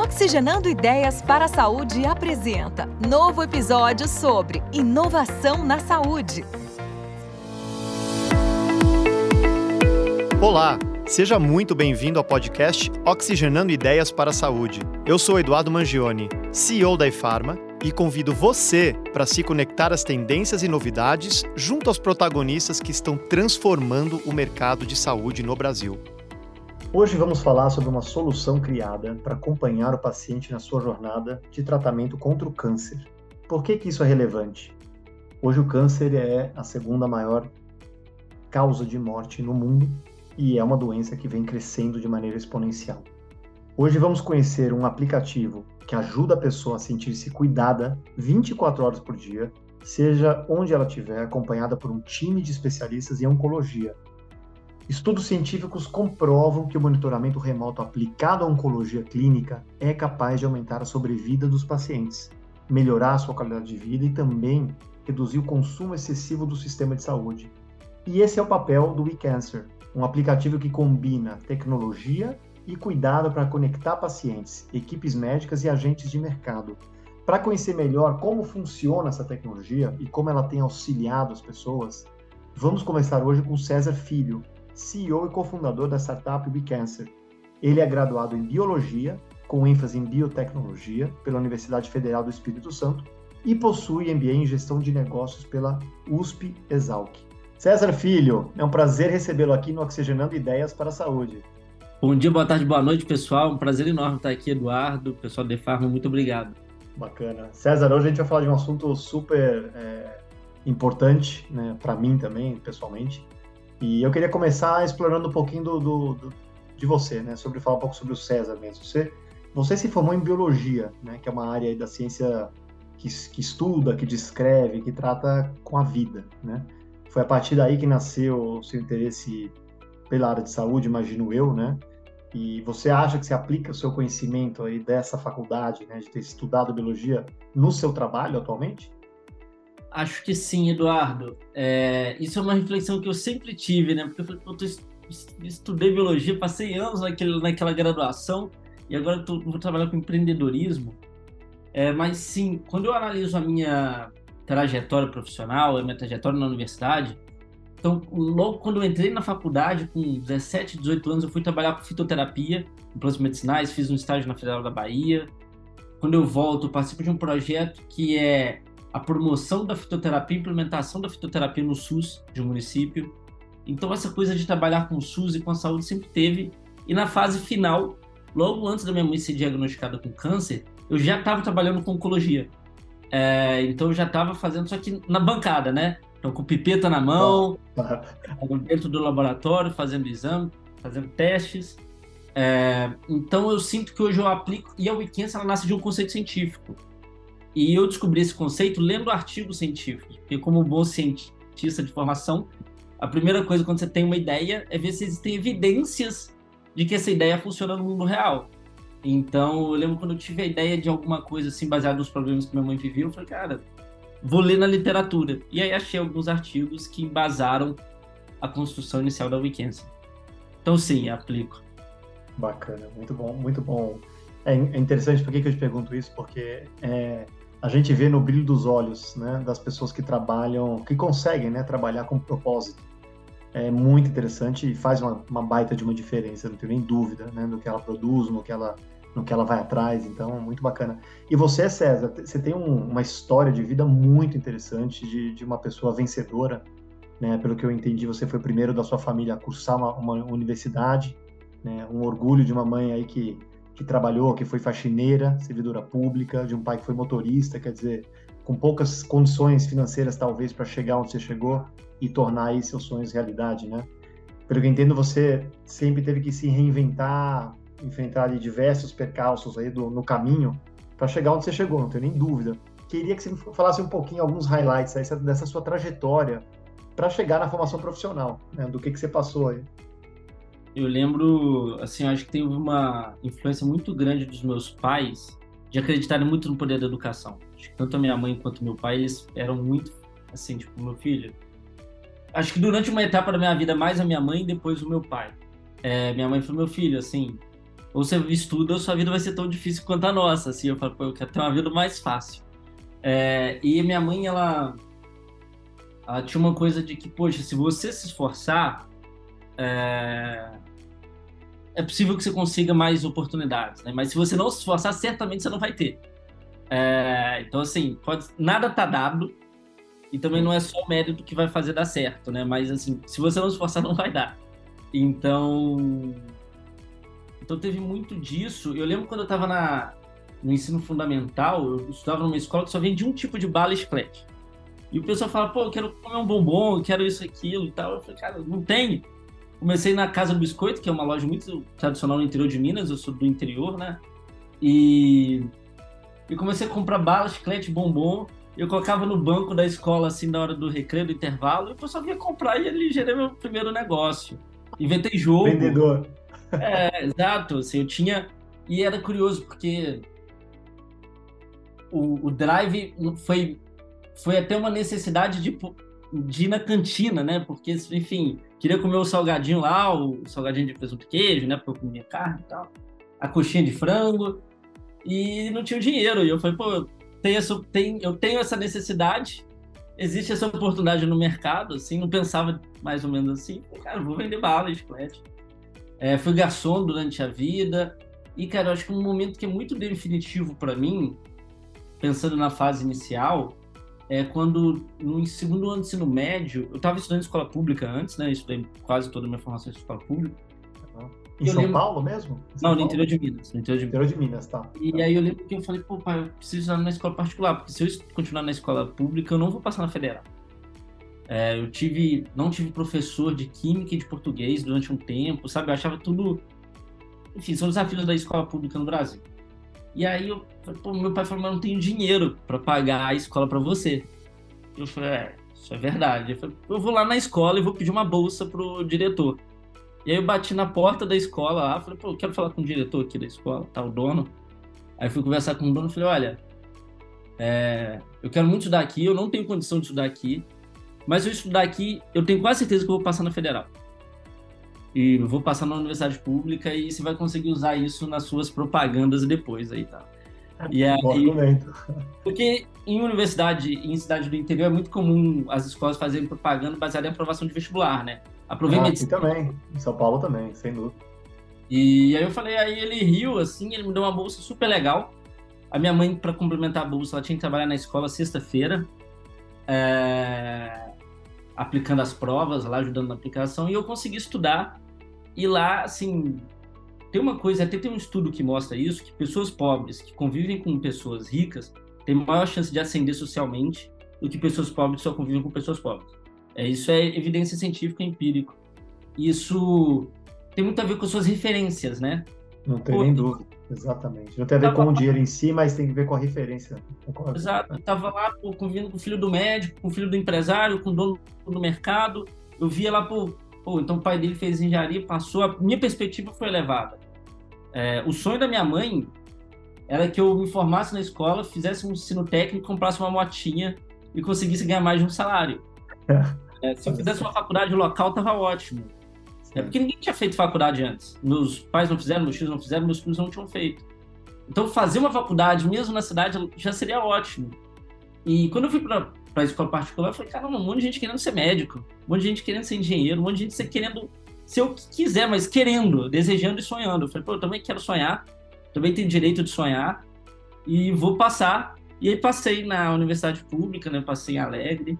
Oxigenando Ideias para a Saúde apresenta novo episódio sobre inovação na saúde. Olá, seja muito bem-vindo ao podcast Oxigenando Ideias para a Saúde. Eu sou Eduardo Mangione, CEO da eFarma, e convido você para se conectar às tendências e novidades junto aos protagonistas que estão transformando o mercado de saúde no Brasil. Hoje vamos falar sobre uma solução criada para acompanhar o paciente na sua jornada de tratamento contra o câncer. Por que, que isso é relevante? Hoje o câncer é a segunda maior causa de morte no mundo e é uma doença que vem crescendo de maneira exponencial. Hoje vamos conhecer um aplicativo que ajuda a pessoa a sentir-se cuidada 24 horas por dia, seja onde ela estiver, acompanhada por um time de especialistas em oncologia, Estudos científicos comprovam que o monitoramento remoto aplicado à oncologia clínica é capaz de aumentar a sobrevida dos pacientes, melhorar a sua qualidade de vida e também reduzir o consumo excessivo do sistema de saúde. E esse é o papel do WeCancer, um aplicativo que combina tecnologia e cuidado para conectar pacientes, equipes médicas e agentes de mercado. Para conhecer melhor como funciona essa tecnologia e como ela tem auxiliado as pessoas, vamos começar hoje com César Filho, CEO e cofundador da startup WeCancer. Ele é graduado em Biologia, com ênfase em Biotecnologia, pela Universidade Federal do Espírito Santo e possui MBA em Gestão de Negócios pela USP Exalc. César Filho, é um prazer recebê-lo aqui no Oxigenando Ideias para a Saúde. Bom dia, boa tarde, boa noite, pessoal. Um prazer enorme estar aqui, Eduardo, pessoal de Farma, muito obrigado. Bacana. César, hoje a gente vai falar de um assunto super é, importante, né, para mim também, pessoalmente, e eu queria começar explorando um pouquinho do, do, do, de você, né? Sobre falar um pouco sobre o César mesmo. Você, você se formou em biologia, né? Que é uma área da ciência que, que estuda, que descreve, que trata com a vida, né? Foi a partir daí que nasceu o seu interesse pela área de saúde, imagino eu, né? E você acha que você aplica o seu conhecimento aí dessa faculdade, né, de ter estudado biologia no seu trabalho atualmente? Acho que sim, Eduardo. É, isso é uma reflexão que eu sempre tive, né? Porque eu, falei, estudei biologia, passei anos naquele, naquela graduação e agora tô, vou trabalhar com empreendedorismo. É, mas sim, quando eu analiso a minha trajetória profissional, a minha trajetória na universidade, então logo quando eu entrei na faculdade, com 17, 18 anos, eu fui trabalhar com fitoterapia, em plantas medicinais, fiz um estágio na Federal da Bahia. Quando eu volto, participo de um projeto que é a promoção da fitoterapia, implementação da fitoterapia no SUS de um município. Então, essa coisa de trabalhar com o SUS e com a saúde sempre teve. E na fase final, logo antes da minha mãe ser diagnosticada com câncer, eu já estava trabalhando com oncologia. É, então, eu já estava fazendo, só que na bancada, né? Então, com pipeta na mão, dentro do laboratório, fazendo exame, fazendo testes. É, então, eu sinto que hoje eu aplico, e a Wikiense, ela nasce de um conceito científico. E eu descobri esse conceito lendo artigos científicos, porque como bom cientista de formação, a primeira coisa quando você tem uma ideia é ver se existem evidências de que essa ideia funciona no mundo real. Então, eu lembro quando eu tive a ideia de alguma coisa assim, baseada nos problemas que minha mãe vivia, eu falei, cara, vou ler na literatura. E aí achei alguns artigos que embasaram a construção inicial da Wikiense. Então, sim, aplico. Bacana, muito bom, muito bom. É, é interessante, por que, eu te pergunto isso? Porque é, a gente vê no brilho dos olhos, né, das pessoas que trabalham, que conseguem, né, trabalhar com propósito. É muito interessante e faz uma, uma baita de uma diferença, não tenho nem dúvida, né, no que ela produz, no que ela, no que ela vai atrás, então, muito bacana. E você, César, você tem um, uma história de vida muito interessante, de, de uma pessoa vencedora, né, pelo que eu entendi, você foi o primeiro da sua família a cursar uma, uma universidade, né, um orgulho de uma mãe aí que que trabalhou, que foi faxineira, servidora pública, de um pai que foi motorista, quer dizer, com poucas condições financeiras talvez para chegar onde você chegou e tornar aí seus sonhos realidade, né? Pelo que eu entendo, você sempre teve que se reinventar, enfrentar ali diversos percalços aí do, no caminho para chegar onde você chegou, não tenho nem dúvida. Queria que você falasse um pouquinho alguns highlights aí dessa sua trajetória para chegar na formação profissional, né? do que, que você passou aí eu lembro, assim, acho que teve uma influência muito grande dos meus pais de acreditarem muito no poder da educação. Acho que tanto a minha mãe quanto meu pai, eles eram muito, assim, tipo, meu filho. Acho que durante uma etapa da minha vida, mais a minha mãe e depois o meu pai. É, minha mãe falou, meu filho, assim, ou você estuda ou sua vida vai ser tão difícil quanto a nossa. Assim, eu falo, pô, eu quero ter uma vida mais fácil. É, e minha mãe, ela, ela tinha uma coisa de que, poxa, se você se esforçar, é, é possível que você consiga mais oportunidades, né? Mas se você não se esforçar, certamente você não vai ter. É, então, assim, pode, nada tá dado e também não é só o mérito que vai fazer dar certo, né? Mas, assim, se você não se esforçar, não vai dar. Então, então teve muito disso. Eu lembro quando eu estava na, no ensino fundamental, eu estudava numa escola que só vendia um tipo de bala chiclete. E o pessoal fala, pô, eu quero comer um bombom, eu quero isso, aquilo e tal. Eu falei, cara, não tem. Comecei na Casa do Biscoito, que é uma loja muito tradicional no interior de Minas, eu sou do interior, né? E, e comecei a comprar bala, chiclete, bombom. Eu colocava no banco da escola, assim, na hora do recreio, do intervalo, e o pessoal vinha comprar e ali gerei meu primeiro negócio. Inventei jogo. Vendedor. É, exato. Assim, eu tinha. E era curioso, porque o, o drive foi, foi até uma necessidade de, de ir na cantina, né? Porque, enfim, queria comer o salgadinho lá, o salgadinho de presunto e queijo, né? Porque eu comia carne e tal. A coxinha de frango. E não tinha dinheiro. E eu falei, pô, tenho essa, tenho, eu tenho essa necessidade, existe essa oportunidade no mercado, assim, não pensava mais ou menos assim. Cara, vou vender bala, chiclete. É, fui garçom durante a vida. E, cara, eu acho que um momento que é muito definitivo para mim, pensando na fase inicial, é quando no segundo ano de ensino médio, eu estava estudando escola pública antes, né? Eu estudei quase toda a minha formação em escola pública. Em São lembro... Paulo mesmo? Não, no interior de Minas. No interior de, interior de Minas, tá. E tá. aí eu lembro que eu falei, pô, pai, eu preciso estudar na escola particular, porque se eu continuar na escola pública, eu não vou passar na federal. É, eu tive, não tive professor de química e de português durante um tempo, sabe? Eu achava tudo. Enfim, são desafios da escola pública no Brasil. E aí eu falei, meu pai falou, mas não tenho dinheiro para pagar a escola para você. Eu falei, é, isso é verdade. Eu falei, eu vou lá na escola e vou pedir uma bolsa pro diretor. E aí eu bati na porta da escola lá, falei, pô, eu quero falar com o diretor aqui da escola, tá, o dono. Aí fui conversar com o dono e falei, olha, é, eu quero muito estudar aqui, eu não tenho condição de estudar aqui, mas se eu estudar aqui, eu tenho quase certeza que eu vou passar na federal. E vou passar na universidade pública e você vai conseguir usar isso nas suas propagandas depois aí, tá? E aí, porque em universidade, em cidade do interior, é muito comum as escolas fazerem propaganda baseada em aprovação de vestibular, né? Aprovei ah, medicina. também, em São Paulo também, sem dúvida. E aí eu falei, aí ele riu, assim, ele me deu uma bolsa super legal. A minha mãe, para complementar a bolsa, ela tinha que trabalhar na escola sexta-feira. É aplicando as provas lá, ajudando na aplicação, e eu consegui estudar. E lá, assim, tem uma coisa, até tem um estudo que mostra isso, que pessoas pobres que convivem com pessoas ricas têm maior chance de ascender socialmente do que pessoas pobres que só convivem com pessoas pobres. É, isso é evidência científica empírica. Isso tem muito a ver com suas referências, né? Não tem Pô, nem dúvida. Exatamente. Não tem a ver com o dinheiro em si, mas tem a ver com a referência. Exato. Eu tava lá pô, convivendo com o filho do médico, com o filho do empresário, com o dono do mercado. Eu via lá, pô, pô então o pai dele fez engenharia, passou. A minha perspectiva foi elevada. É, o sonho da minha mãe era que eu me formasse na escola, fizesse um ensino técnico, comprasse uma motinha e conseguisse ganhar mais de um salário. É, se eu fizesse uma faculdade local, tava ótimo. É porque ninguém tinha feito faculdade antes. Meus pais não fizeram, meus filhos não fizeram, meus filhos não tinham feito. Então, fazer uma faculdade, mesmo na cidade, já seria ótimo. E quando eu fui para a escola particular, eu falei, cara, um monte de gente querendo ser médico, um monte de gente querendo ser engenheiro, um monte de gente querendo ser o que quiser, mas querendo, desejando e sonhando. Eu falei, pô, eu também quero sonhar, também tenho direito de sonhar e vou passar. E aí passei na universidade pública, né? Passei em Alegre.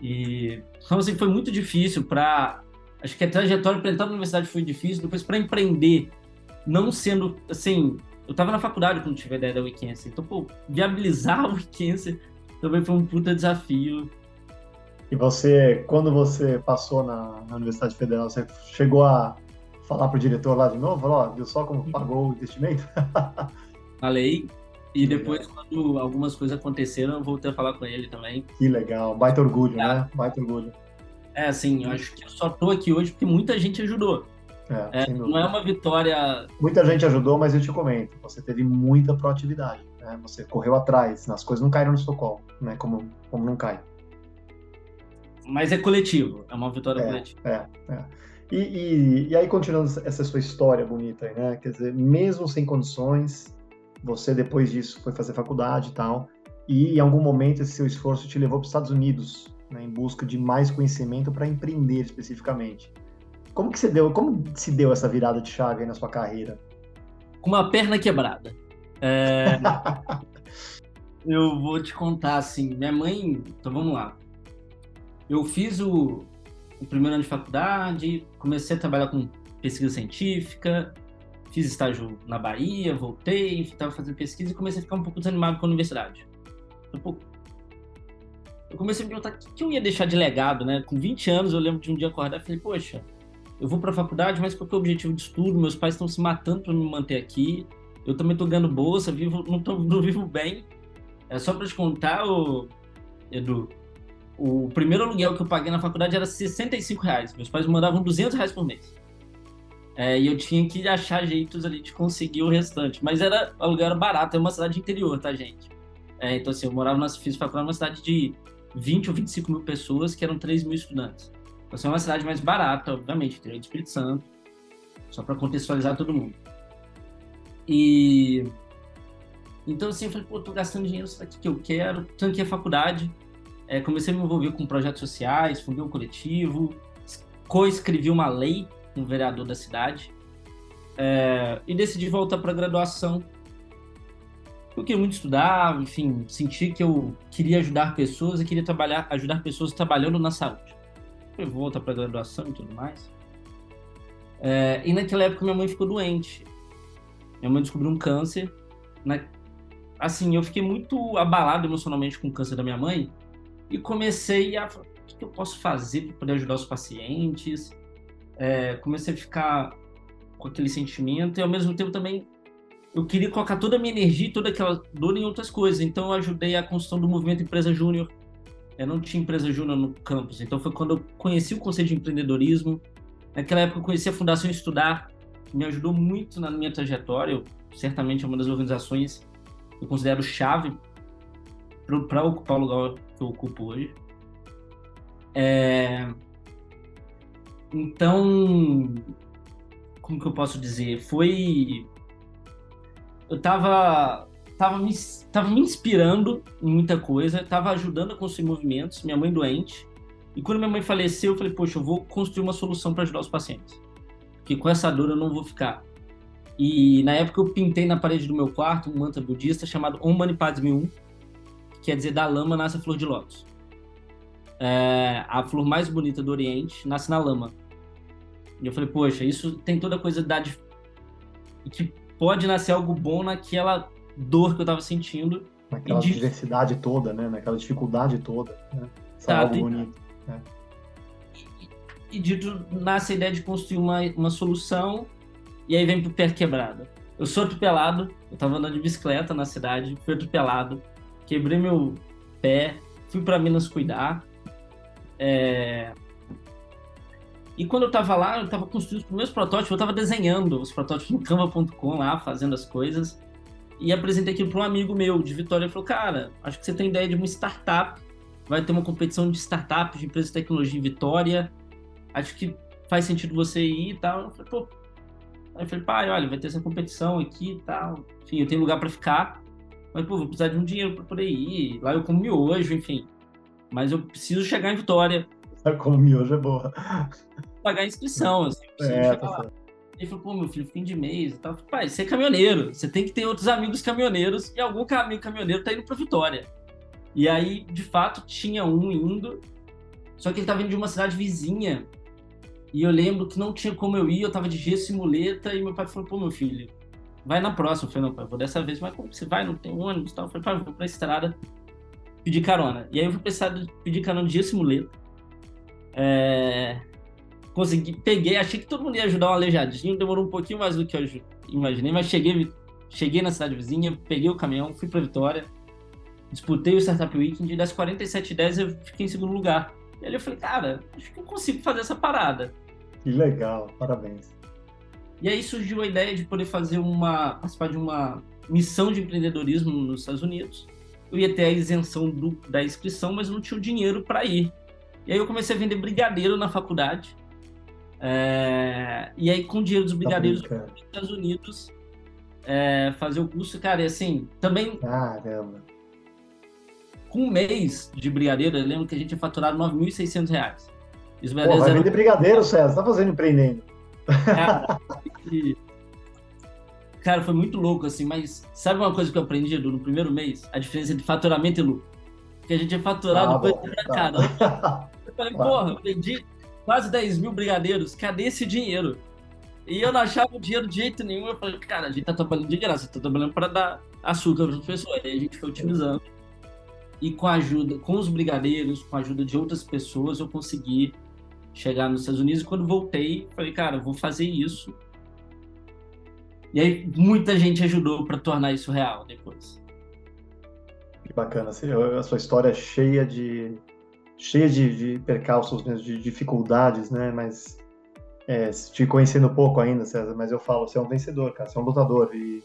E então, assim, foi muito difícil para Acho que a trajetória para entrar na universidade foi difícil, depois para empreender, não sendo, assim, eu estava na faculdade quando tive a ideia da Weekend, então, pô, viabilizar o Weekend também foi um puta desafio. E você, quando você passou na, na Universidade Federal, você chegou a falar pro diretor lá de novo? Falou, ó, viu só como pagou o investimento? Falei. E depois, quando algumas coisas aconteceram, eu voltei a falar com ele também. Que legal. Baita orgulho, é. né? Baita orgulho. É, assim, eu acho que eu só tô aqui hoje porque muita gente ajudou. É, é, não é uma vitória. Muita gente ajudou, mas eu te comento, você teve muita proatividade. Né? Você correu atrás, as coisas não caíram no seu colo, né? Como, como não cai. Mas é coletivo, é uma vitória é, coletiva. É, é. E, e, e, aí, continuando essa sua história bonita, né? Quer dizer, mesmo sem condições, você depois disso foi fazer faculdade e tal, e em algum momento esse seu esforço te levou para os Estados Unidos, né, em busca de mais conhecimento para empreender especificamente. Como que você deu, como se deu essa virada de chave aí na sua carreira? Com uma perna quebrada. É... eu vou te contar assim, minha mãe, então vamos lá. Eu fiz o, o primeiro ano de faculdade, comecei a trabalhar com pesquisa científica, fiz estágio na Bahia, voltei, estava fazendo pesquisa e comecei a ficar um pouco desanimado com a universidade. Um pouco. Eu comecei a me perguntar o que eu ia deixar de legado, né? Com 20 anos, eu lembro de um dia acordar e falei, poxa, eu vou para a faculdade, mas qual é o objetivo de estudo? Meus pais estão se matando para me manter aqui. Eu também estou ganhando bolsa, vivo, não, tô, não vivo bem. É só para te contar, o Edu, o primeiro aluguel que eu paguei na faculdade era 65 reais. Meus pais mandavam 200 reais por mês. É, e eu tinha que achar jeitos ali de conseguir o restante. Mas era, o aluguel era barato, é uma cidade interior, tá, gente? É, então, assim, eu morava, na, fiz faculdade numa cidade de 20 ou 25 mil pessoas, que eram 3 mil estudantes. Então, assim, é uma cidade mais barata, obviamente, interior do Espírito Santo, só para contextualizar todo mundo. E. Então, assim, eu falei, pô, tô gastando dinheiro, isso daqui que eu quero, tanquei a faculdade é, comecei a me envolver com projetos sociais, fundei um coletivo, co-escrevi uma lei com o vereador da cidade é, e decidi voltar para graduação. Eu queria muito estudar, enfim, senti que eu queria ajudar pessoas e queria trabalhar, ajudar pessoas trabalhando na saúde. Eu voltar para graduação e tudo mais. É, e naquela época minha mãe ficou doente. Minha mãe descobriu um câncer. Na... Assim, eu fiquei muito abalado emocionalmente com o câncer da minha mãe, e comecei a o que eu posso fazer para poder ajudar os pacientes. É, comecei a ficar com aquele sentimento e ao mesmo tempo também eu queria colocar toda a minha energia e toda aquela dor em outras coisas. Então eu ajudei a construção do movimento Empresa Júnior. Eu não tinha empresa júnior no campus, então foi quando eu conheci o conceito de empreendedorismo. Naquela época eu conheci a Fundação Estudar, me ajudou muito na minha trajetória. Eu, certamente é uma das organizações que eu considero chave para ocupar o lugar que eu ocupo hoje. É... Então, como que eu posso dizer? Foi. Eu tava, tava, me, tava me inspirando em muita coisa, tava ajudando a construir movimentos, minha mãe doente. E quando minha mãe faleceu, eu falei, poxa, eu vou construir uma solução para ajudar os pacientes. Porque com essa dor eu não vou ficar. E na época eu pintei na parede do meu quarto um mantra budista chamado Om Mani Padme Hum, quer dizer da lama nasce a flor de lótus. É, a flor mais bonita do Oriente nasce na lama. E eu falei, poxa, isso tem toda a coisa da que pode nascer algo bom naquela dor que eu estava sentindo. Naquela de... diversidade toda, né? Naquela dificuldade toda. Né? É algo bonito. Né? E, dito nasce a ideia de construir uma, uma solução e aí vem pro pé quebrado. Eu sou atropelado, eu estava andando de bicicleta na cidade, fui atropelado, quebrei meu pé, fui para Minas cuidar. É... E quando eu tava lá, eu tava construindo os primeiros protótipos, eu tava desenhando os protótipos no canva.com lá, fazendo as coisas. E apresentei aquilo para um amigo meu de Vitória. Ele falou: Cara, acho que você tem ideia de uma startup. Vai ter uma competição de startups, de empresas de tecnologia em Vitória. Acho que faz sentido você ir e tal. Eu falei: Pô. Aí eu falei: Pai, olha, vai ter essa competição aqui e tal. Enfim, eu tenho lugar para ficar. Mas, pô, vou precisar de um dinheiro para poder ir. Lá eu como miojo, enfim. Mas eu preciso chegar em Vitória. Como miojo é boa. Pagar a inscrição, assim. É, tá lá. Ele falou, pô, meu filho, fim de mês e tal. Pai, você é caminhoneiro. Você tem que ter outros amigos caminhoneiros e algum amigo caminhoneiro tá indo para Vitória. E aí, de fato, tinha um indo, só que ele tava indo de uma cidade vizinha. E eu lembro que não tinha como eu ir, eu tava de gesso e muleta, e meu pai falou, pô, meu filho, vai na próxima. Eu falei, não, pai, vou dessa vez. Mas como você vai? Não tem ônibus e tal. Eu falei, pai, vou pra estrada pedir carona. E aí eu fui precisar pedir carona de simuleta. É... Consegui, peguei, achei que todo mundo ia ajudar um aleijadinho, demorou um pouquinho mais do que eu imaginei, mas cheguei, cheguei na cidade vizinha, peguei o caminhão, fui pra Vitória, disputei o Startup Weekend, e das 47 10 eu fiquei em segundo lugar. E aí eu falei, cara, acho que eu consigo fazer essa parada. Que legal, parabéns. E aí surgiu a ideia de poder fazer uma participar de uma missão de empreendedorismo nos Estados Unidos. Eu ia ter a isenção do, da inscrição, mas não tinha o dinheiro para ir. E aí eu comecei a vender brigadeiro na faculdade. É, e aí, com o dinheiro dos brigadeiros, tá nos Estados Unidos, é, fazer o curso, cara, e assim, também. Caramba. Com um mês de brigadeiro, eu lembro que a gente tinha faturado 9.600 reais. Os Pô, vai vender brigadeiro, César, tá fazendo empreendendo. Cara, e... cara, foi muito louco, assim, mas sabe uma coisa que eu aprendi no primeiro mês? A diferença entre faturamento e lucro. Porque a gente ia faturar ah, depois bom, tá. caramba. Eu falei, porra, eu vendi quase 10 mil brigadeiros, cadê esse dinheiro? E eu não achava o dinheiro de jeito nenhum. Eu falei, cara, a gente tá trabalhando de graça, tá trabalhando para dar açúcar para as pessoas. Aí a gente foi otimizando. E com a ajuda, com os brigadeiros, com a ajuda de outras pessoas, eu consegui chegar nos Estados Unidos. E quando voltei, falei, cara, vou fazer isso. E aí muita gente ajudou para tornar isso real depois. Que bacana. A sua história é cheia de cheia de, de percalços, de dificuldades, né? Mas é, te conhecendo pouco ainda, César, mas eu falo, você é um vencedor, cara, você é um lutador e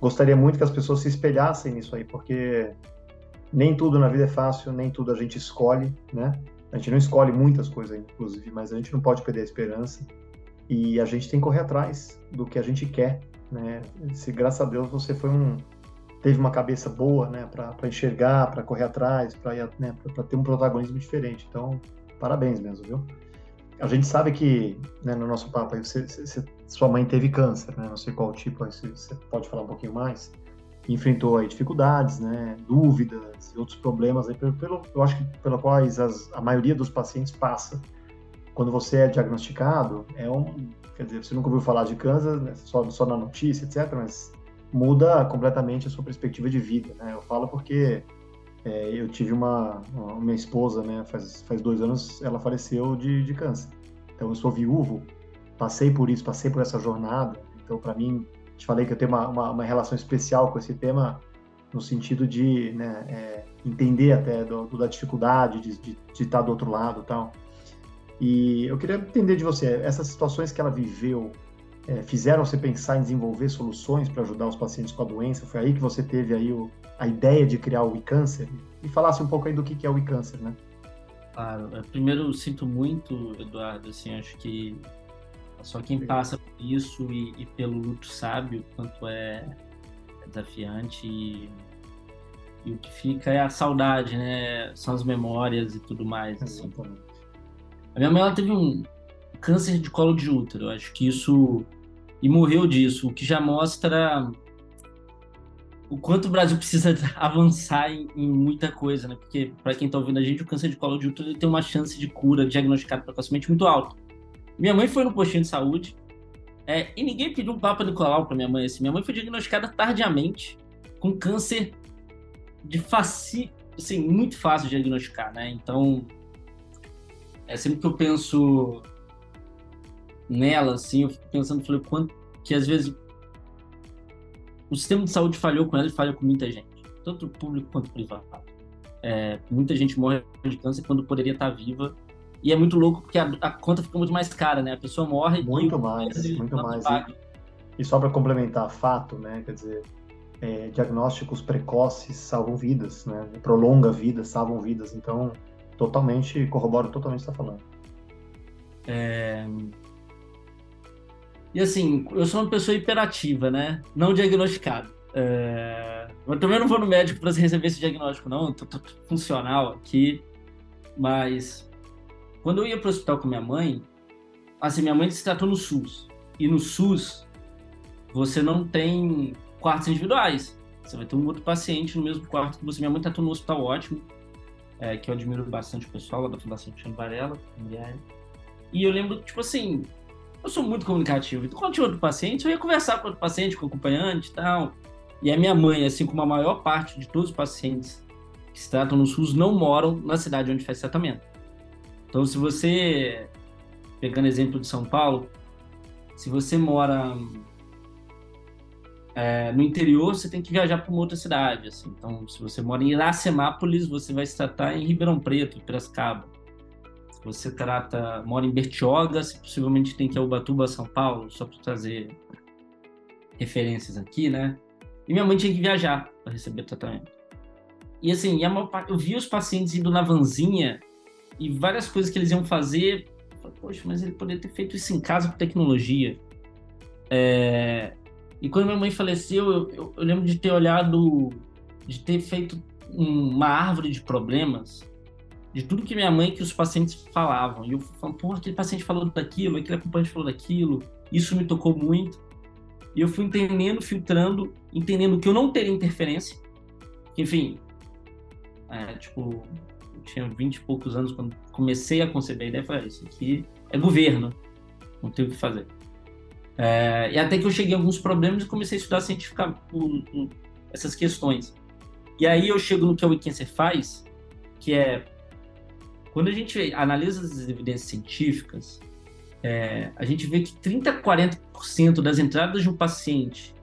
gostaria muito que as pessoas se espelhassem nisso aí, porque nem tudo na vida é fácil, nem tudo a gente escolhe, né? A gente não escolhe muitas coisas, inclusive, mas a gente não pode perder a esperança e a gente tem que correr atrás do que a gente quer, né? Se graças a Deus você foi um teve uma cabeça boa, né, para enxergar, para correr atrás, para né, ter um protagonismo diferente. Então, parabéns mesmo, viu? A gente sabe que, né, no nosso papo aí, você, você, sua mãe teve câncer, né? Não sei qual tipo, aí você, você pode falar um pouquinho mais. Enfrentou aí dificuldades, né? Dúvidas e outros problemas aí, pelo, pelo eu acho que pela quais as, a maioria dos pacientes passa. Quando você é diagnosticado, é um, quer dizer, você nunca ouviu falar de câncer, né, só, só na notícia, etc. Mas muda completamente a sua perspectiva de vida, né? Eu falo porque é, eu tive uma, uma, minha esposa, né? Faz, faz dois anos ela faleceu de, de câncer. Então eu sou viúvo, passei por isso, passei por essa jornada. Então para mim, te falei que eu tenho uma, uma, uma, relação especial com esse tema no sentido de né, é, entender até do, do, da dificuldade de, de, de estar do outro lado, tal. E eu queria entender de você essas situações que ela viveu é, fizeram você pensar em desenvolver soluções para ajudar os pacientes com a doença? Foi aí que você teve aí o, a ideia de criar o e-câncer? E falasse um pouco aí do que, que é o e-câncer, né? Claro. É, primeiro, sinto muito, Eduardo, assim, acho que só quem passa por isso e, e pelo luto sabe o quanto é desafiante e, e, o que fica é a saudade, né? São as memórias e tudo mais, assim. A minha mãe, ela teve um câncer de colo de útero. Eu acho que isso e morreu disso, o que já mostra o quanto o Brasil precisa avançar em, em muita coisa, né? Porque, para quem está ouvindo a gente, o câncer de colo de útero tem uma chance de cura diagnosticada precocemente muito alta. Minha mãe foi no postinho de saúde é, e ninguém pediu um Papa Nicolau para minha mãe. Assim. Minha mãe foi diagnosticada tardiamente com câncer de faci... assim, muito fácil de diagnosticar, né? Então, é sempre que eu penso nela, assim, eu fico pensando, falei, quanto que às vezes o sistema de saúde falhou com ela e falha com muita gente, tanto público quanto privado. É, muita gente morre de câncer quando poderia estar viva. E é muito louco porque a, a conta fica muito mais cara, né? A pessoa morre. Muito mais, muito mais. E, e, só para complementar, fato, né? Quer dizer, é, diagnósticos precoces salvam vidas, né? Prolonga vidas, salvam vidas. Então, totalmente, corroboro totalmente o que você está falando. É, e assim, eu sou uma pessoa hiperativa, né? Não diagnosticado. É... Eu também não vou no médico para receber esse diagnóstico, não. Tô, tô, funcional aqui. Mas quando eu ia para o hospital com minha mãe, assim, minha mãe se tratou no SUS. E no SUS, você não tem quartos individuais. Você vai ter um outro paciente no mesmo quarto que você. Minha mãe tratou no hospital ótimo, é, que eu admiro bastante o pessoal lá da Fundação Tiano Varela. E eu lembro, tipo assim, eu sou muito comunicativo. Então, quando tinha outro paciente, eu ia conversar com outro paciente, com o acompanhante e tal. E a minha mãe, assim como a maior parte de todos os pacientes que se tratam no SUS, não moram na cidade onde faz tratamento. Então, se você, pegando exemplo de São Paulo, se você mora é, no interior, você tem que viajar para uma outra cidade. Assim. Então, se você mora em Iracemápolis, você vai se tratar em Ribeirão Preto, Piracicaba. Você trata, mora em Bertioga, você possivelmente tem que ir a Ubatuba, São Paulo, só para trazer referências aqui, né? E minha mãe tinha que viajar para receber tratamento. E assim, eu via os pacientes indo na vanzinha e várias coisas que eles iam fazer. Poxa, mas ele poderia ter feito isso em casa com tecnologia. É... E quando minha mãe faleceu, eu, eu, eu, lembro de ter olhado, de ter feito uma árvore de problemas, de tudo que minha mãe que os pacientes falavam. E eu falo, pô, aquele paciente falou daquilo, aquele acompanhante falou daquilo. Isso me tocou muito. E eu fui entendendo, filtrando, entendendo que eu não teria interferência. Enfim, é, tipo, tinha 20 e poucos anos quando comecei a conceber a ideia, falei, isso aqui é governo, não tem o que fazer. É, e até que eu cheguei a alguns problemas e comecei a estudar cientificamente essas questões. E aí eu chego no que a Wikinger faz, que é quando a gente analisa as evidências científicas, é, a gente vê que 30 a 40% das entradas de um paciente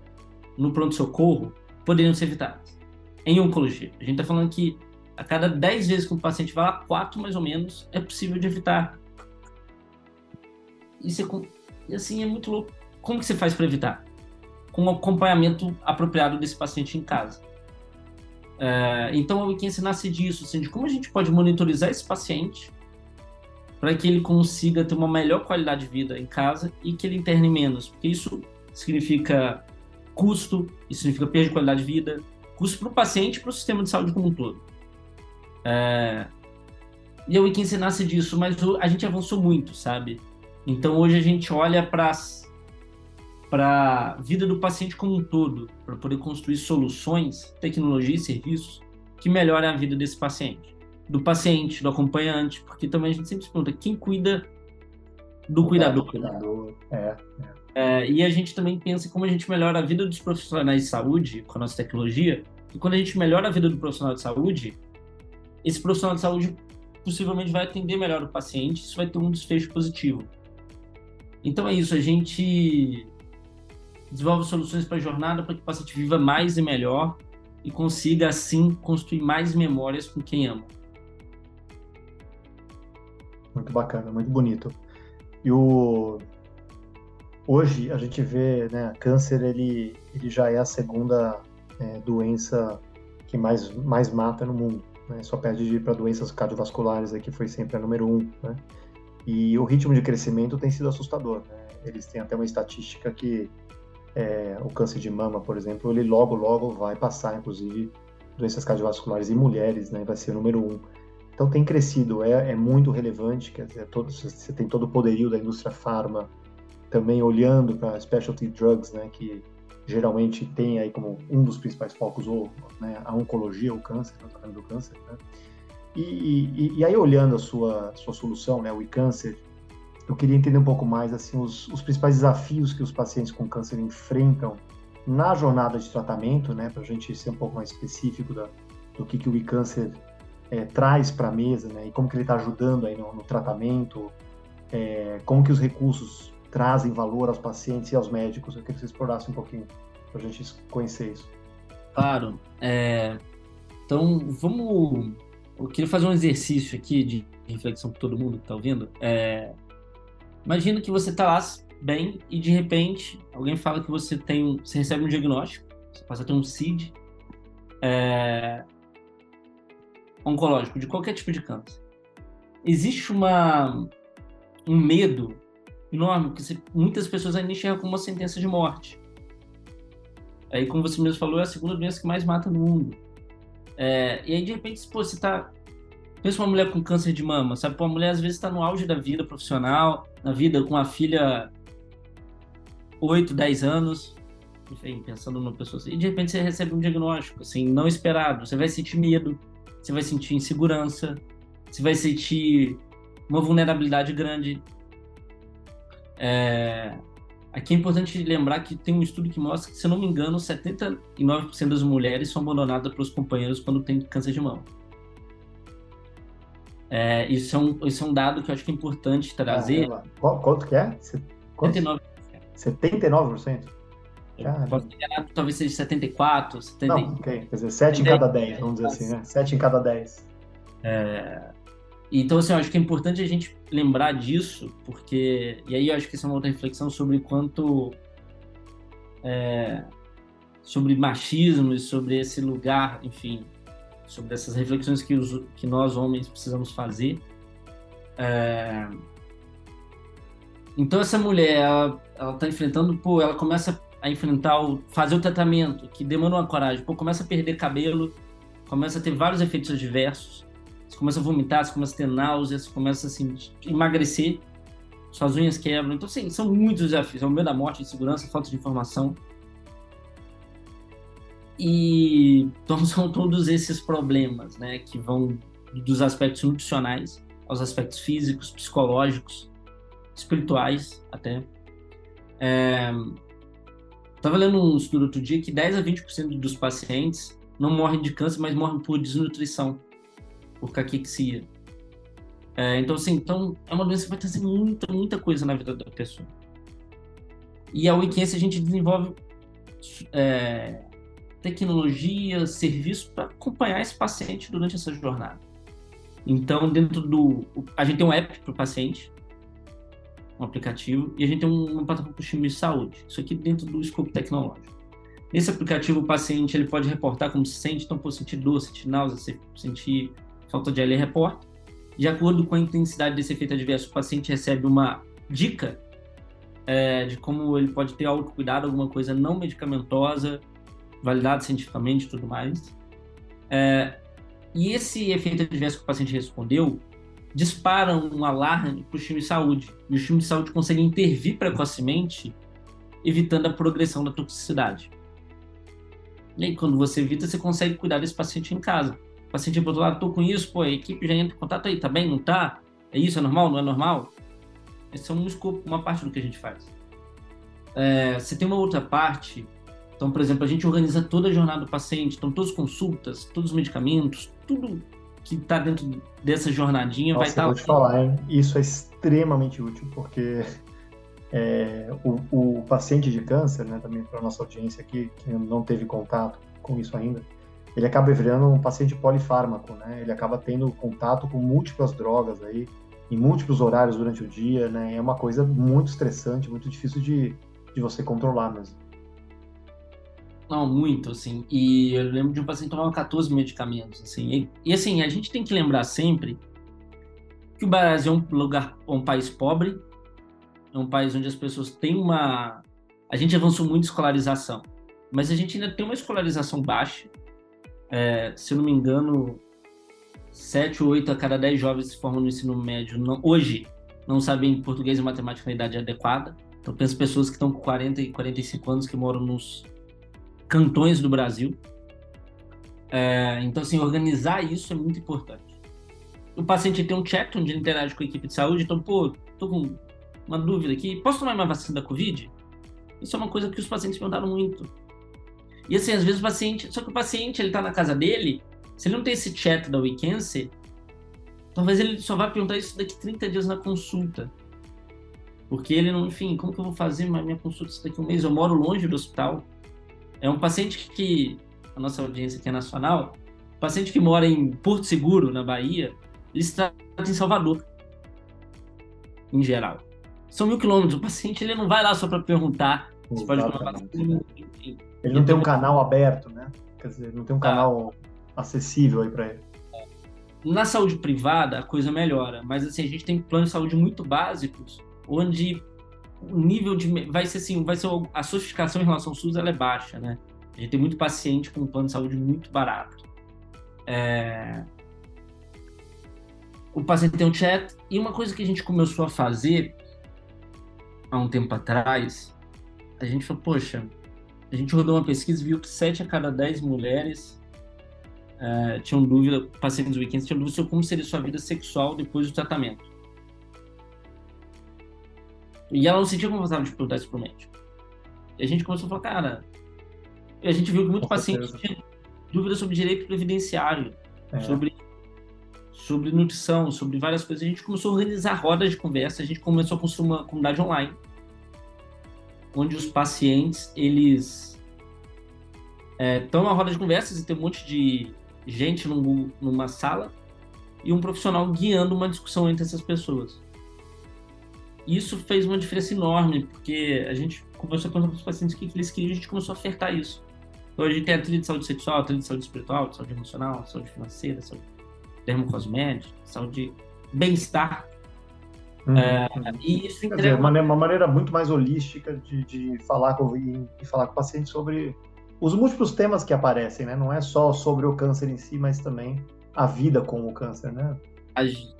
no pronto-socorro poderiam ser evitadas em oncologia. A gente está falando que a cada 10 vezes que um paciente vai lá, 4 mais ou menos é possível de evitar. Isso é, assim é muito louco. Como que você faz para evitar? Com um acompanhamento apropriado desse paciente em casa. É, então a Wikiense nasce disso, assim, de como a gente pode monitorizar esse paciente para que ele consiga ter uma melhor qualidade de vida em casa e que ele interne menos, porque isso significa custo, isso significa perda de qualidade de vida, custo para o paciente e para o sistema de saúde como um todo. É... E a Wikiense nasce disso, mas a gente avançou muito, sabe? Então hoje a gente olha para para a vida do paciente como um todo, para poder construir soluções, tecnologia e serviços que melhorem a vida desse paciente, do paciente, do acompanhante, porque também a gente sempre se pergunta quem cuida do cuidador. É, do cuidador. É, é. É, e a gente também pensa como a gente melhora a vida dos profissionais de saúde com a nossa tecnologia, e quando a gente melhora a vida do profissional de saúde, esse profissional de saúde possivelmente vai atender melhor o paciente, isso vai ter um desfecho positivo. Então é isso, a gente desenvolve soluções para a jornada para que o paciente viva mais e melhor e consiga, assim, construir mais memórias com quem ama. Muito bacana, muito bonito. E o... hoje a gente vê, né, câncer ele, ele já é a segunda é, doença que mais, mais mata no mundo. Né? Só perde para doenças cardiovasculares, que foi sempre a número um. Né? E o ritmo de crescimento tem sido assustador. Né? Eles têm até uma estatística que é, o câncer de mama, por exemplo, ele logo, logo vai passar, inclusive, doenças cardiovasculares em mulheres, né, vai ser o número um. Então tem crescido, é, é muito relevante, quer dizer, todo, você tem todo o poderio da indústria farma também olhando para specialty drugs, né, que geralmente tem aí como um dos principais focos ou né, a oncologia, o câncer, o tratamento do câncer, né? E, e, e, aí olhando a sua sua solução, né, o e-câncer, eu queria entender um pouco mais assim os, os principais desafios que os pacientes com câncer enfrentam na jornada de tratamento, né, para a gente ser um pouco mais específico da, do que, que o e-câncer é, traz para a mesa, né, e como que ele está ajudando aí no, no tratamento, é, como que os recursos trazem valor aos pacientes e aos médicos. Eu queria que você explorasse um pouquinho para a gente conhecer isso. Claro. É... Então, vamos. Eu queria fazer um exercício aqui de reflexão para todo mundo que está ouvindo. É... Imagina que você está lá bem e de repente alguém fala que você tem, você recebe um diagnóstico, você passa a ter um CID é, oncológico de qualquer tipo de câncer. Existe uma um medo enorme que muitas pessoas ainda enxergam como uma sentença de morte. Aí, como você mesmo falou, é a segunda doença que mais mata no mundo. É, e aí, de repente, pô, você tá Pensa uma mulher com câncer de mama, sabe? Pô, mulher às vezes está no auge da vida profissional, na vida com a filha 8, 10 anos, enfim, pensando numa pessoa assim. E de repente você recebe um diagnóstico, assim, não esperado. Você vai sentir medo, você vai sentir insegurança, você vai sentir uma vulnerabilidade grande. É... Aqui é importante lembrar que tem um estudo que mostra que, se eu não me engano, 79% das mulheres são abandonadas pelos companheiros quando tem câncer de mama. É, isso, é um, isso é um dado que eu acho que é importante trazer. Qual, quanto que é? Quanto? 79%. 79%? Pode ser enganado, talvez seja 74, 70... Não, ok. Quer dizer, 7 em cada 10, vamos dizer assim, né? 7 em cada 10. É... Então, assim, eu acho que é importante a gente lembrar disso, porque... E aí eu acho que isso é uma outra reflexão sobre quanto... É... Sobre machismo e sobre esse lugar, enfim, sobre essas reflexões que, os, que nós homens precisamos fazer. É, Então essa mulher, ela, ela tá enfrentando, pô, ela começa a enfrentar, o, fazer o tratamento, que demanda uma coragem, pô, começa a perder cabelo, começa a ter vários efeitos adversos, você começa a vomitar, você começa a ter náuseas, você começa assim, a emagrecer, suas unhas quebram. Então, assim, são muitos desafios. É o medo da morte, insegurança, falta de informação. E então são todos esses problemas, né, que vão dos aspectos nutricionais aos aspectos físicos, psicológicos, espirituais até. É... Estava lendo um estudo outro dia que 10 a 20% dos pacientes não morrem de câncer, mas morrem por desnutrição, por caquexia. É, então, assim, então, é uma doença que vai trazer muita, muita coisa na vida da pessoa. E a Wikiense a gente desenvolve é, tecnologia, serviço para acompanhar esse paciente durante essa jornada. Então, dentro do. A gente tem um app para o paciente, um aplicativo, e a gente tem uma plataforma para o time de saúde. Isso aqui dentro do escopo tecnológico. Nesse aplicativo, o paciente ele pode reportar como se sente, então, por sentir dor, sentir náusea, sentir falta de ar, ele reporta. De acordo com a intensidade desse efeito adverso, o paciente recebe uma dica é, de como ele pode ter autocuidado, alguma coisa não medicamentosa, validada cientificamente e tudo mais. É, e esse efeito adverso que o paciente respondeu dispara um alarme para o time de saúde. E o time de saúde consegue intervir precocemente, evitando a progressão da toxicidade. E aí, quando você evita, você consegue cuidar desse paciente em casa. Paciente do outro lado, tô com isso, pô, a equipe já entra em contato aí, tá bem, não tá? É isso, é normal, não é normal? Esse é um escopo, uma parte do que a gente faz. É, você tem uma outra parte então, por exemplo, a gente organiza toda a jornada do paciente, então todas as consultas, todos os medicamentos, tudo que está dentro dessa jornadinha Nossa, vai estar. Tá vou te falar, hein? Isso é extremamente útil, porque é, o, o, paciente de câncer, né, também para nossa audiência aqui, que não teve contato com isso ainda, ele acaba virando um paciente polifármaco, né? Ele acaba tendo contato com múltiplas drogas aí, em múltiplos horários durante o dia, né? É uma coisa muito estressante, muito difícil de, de você controlar mesmo. Não, muito, assim. E eu lembro de um paciente tomar 14 medicamentos, assim. E, e, assim, a gente tem que lembrar sempre que o Brasil é um lugar, um país pobre, é um país onde as pessoas têm uma... A gente avançou muito em escolarização, mas a gente ainda tem uma escolarização baixa. É, se eu não me engano, 7 ou 8 a cada 10 jovens se formam no ensino médio não, hoje não sabem português e matemática na idade adequada. Então, as pessoas que estão com 40 e 45 anos que moram nos cantões do Brasil. É, então, assim, organizar isso é muito importante. O paciente tem um chat onde ele interage com a equipe de saúde, então, pô, tô com uma dúvida aqui, posso tomar uma vacina da Covid? Isso é uma coisa que os pacientes perguntaram muito. E assim, às vezes o paciente, só que o paciente, ele tá na casa dele, se ele não tem esse chat da Weekend, talvez ele só vá perguntar isso daqui 30 dias na consulta. Porque ele não, enfim, como que eu vou fazer minha consulta daqui a um mês? Eu moro longe do hospital. É um paciente que, a nossa audiência aqui é nacional, paciente que mora em Porto Seguro, na Bahia, ele se trata em Salvador, em geral. São mil quilômetros. O paciente ele não vai lá só para perguntar se pode tomar vacina. Ele não tem um canal aberto, né? Quer dizer, não tem um tá. canal acessível aí para ele. Na saúde privada, a coisa melhora, mas assim, a gente tem planos de saúde muito básicos, onde o nível de vai ser assim, vai ser a sofisticação em relação ao SUS ela é baixa, né? A gente tem muito paciente com um plano de saúde muito barato. É... O paciente tem um chat e uma coisa que a gente começou a fazer há um tempo atrás, a gente falou, poxa, a gente rodou uma pesquisa e viu que 7 a cada 10 mulheres é, tinham dúvida, pacientes weekends tinham dúvida sobre como seria sua vida sexual depois do tratamento. E ela não se sentia confortável de perguntar isso pro médico. E a gente começou a falar, cara. E a gente viu que muito Com paciente certeza. tinha dúvidas sobre direito previdenciário, é. sobre, sobre nutrição, sobre várias coisas. A gente começou a organizar rodas de conversa, a gente começou a construir uma comunidade online, onde os pacientes, eles estão é, na roda de conversas e tem um monte de gente num, numa sala e um profissional guiando uma discussão entre essas pessoas isso fez uma diferença enorme, porque a gente começou a perguntar para os pacientes o que eles queriam e a gente começou a ofertar isso. Então a gente tem a trilha de saúde sexual, a trilha de saúde espiritual, saúde emocional, saúde financeira, saúde dermocosmética, saúde bem-estar. Uhum. É, e isso entrega... dizer, uma, uma, maneira muito mais holística de, de falar com e, falar com o paciente sobre os múltiplos temas que aparecem, né? Não é só sobre o câncer em si, mas também a vida com o câncer, né?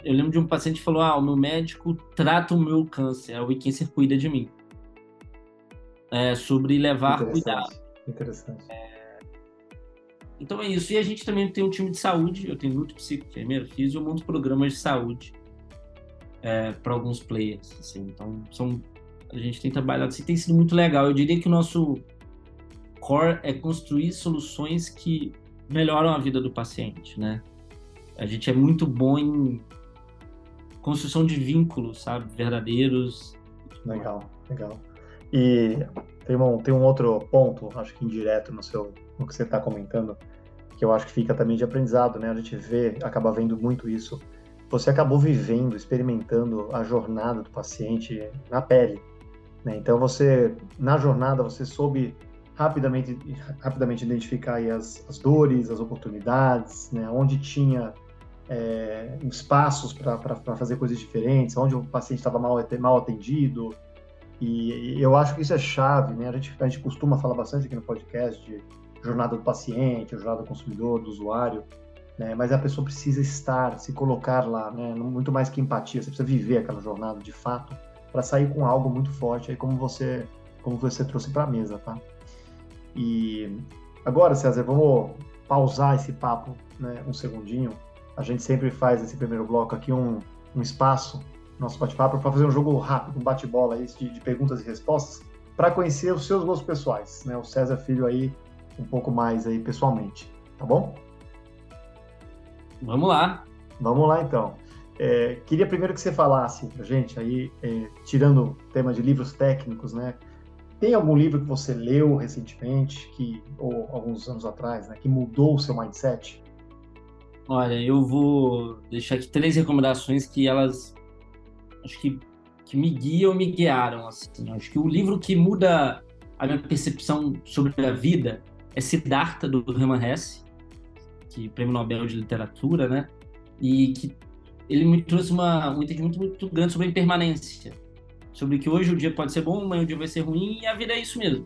Eu lembro de um paciente que falou: Ah, o meu médico trata o meu câncer, o câncer cuida de mim. É, sobre levar cuidado. Interessante. É... Então é isso. E a gente também tem um time de saúde. Eu tenho muito psico, enfermeiro, fiz e eu monto programas de saúde é, para alguns players. Assim. Então são, a gente tem trabalhado assim, tem sido muito legal. Eu diria que o nosso core é construir soluções que melhoram a vida do paciente, né? A gente é muito bom em construção de vínculos, sabe? Verdadeiros. Legal, legal. E tem um, tem um outro ponto, acho que indireto no seu no que você está comentando, que eu acho que fica também de aprendizado, né? A gente vê, acaba vendo muito isso. Você acabou vivendo, experimentando a jornada do paciente na pele, né? Então você, na jornada, você soube rapidamente, rapidamente identificar as, as dores, as oportunidades, né? Onde tinha é, espaços para fazer coisas diferentes, onde o paciente estava mal, mal atendido. E, e, eu acho que isso é chave, né? A gente, a gente costuma falar bastante aqui no podcast de jornada do paciente, jornada do consumidor, do usuário, né? Mas a pessoa precisa estar, se colocar lá, né? Muito mais que empatia, você precisa viver aquela jornada de fato para sair com algo muito forte, aí como você, como você trouxe para a mesa, tá? E agora, César, vamos pausar esse papo, né? Um segundinho a gente sempre faz esse primeiro bloco aqui um, um espaço, nosso bate-papo, para fazer um jogo rápido, um bate-bola de, de perguntas e respostas, para conhecer os seus gostos pessoais, né? O César Filho aí um pouco mais aí pessoalmente, tá bom? Vamos lá. Vamos lá então. É, queria primeiro que você falasse para gente aí, é, tirando o tema de livros técnicos, né? Tem algum livro que você leu recentemente, que ou alguns anos atrás, né, que mudou o seu mindset? Olha, eu vou deixar aqui três recomendações que elas acho que, que me guiam, me guiaram. Assim. Acho que o livro que muda a minha percepção sobre a vida é Siddhartha, do Hermann Hesse, que prêmio Nobel de Literatura, né? E que ele me trouxe uma, um entendimento muito grande sobre a impermanência. Sobre que hoje o dia pode ser bom, amanhã o dia vai ser ruim, e a vida é isso mesmo.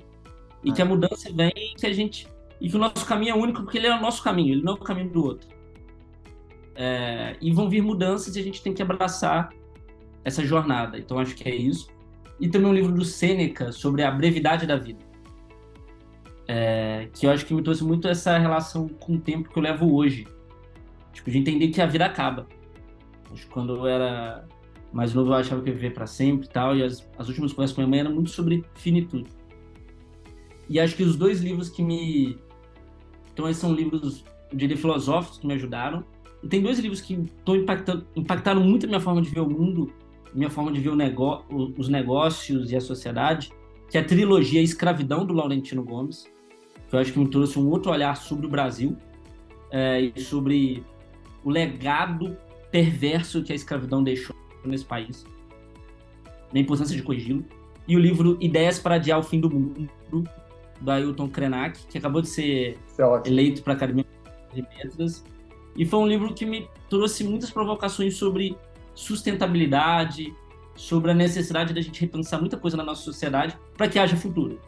E que a mudança vem que a gente. E que o nosso caminho é único porque ele é o nosso caminho, ele não é o caminho do outro. É, e vão vir mudanças e a gente tem que abraçar essa jornada. Então acho que é isso. E também um livro do Sêneca sobre a brevidade da vida. É, que eu acho que me trouxe muito essa relação com o tempo que eu levo hoje. Tipo, de entender que a vida acaba. Acho que quando eu era mais novo eu achava que eu ia viver para sempre e tal. E as, as últimas conversas com minha mãe eram muito sobre finitude. E acho que os dois livros que me. Então, esses são livros, eu diria, filosóficos que me ajudaram e tem dois livros que estão impactando, impactaram muito a minha forma de ver o mundo, minha forma de ver nego, os negócios e a sociedade, que é a trilogia Escravidão, do Laurentino Gomes, que eu acho que me trouxe um outro olhar sobre o Brasil é, e sobre o legado perverso que a escravidão deixou nesse país, a importância de corrigi-lo. E o livro Ideias para Adiar o Fim do Mundo, do Ailton Krenak, que acabou de ser é eleito para a Academia de Letras e foi um livro que me trouxe muitas provocações sobre sustentabilidade, sobre a necessidade da gente repensar muita coisa na nossa sociedade para que haja futuro.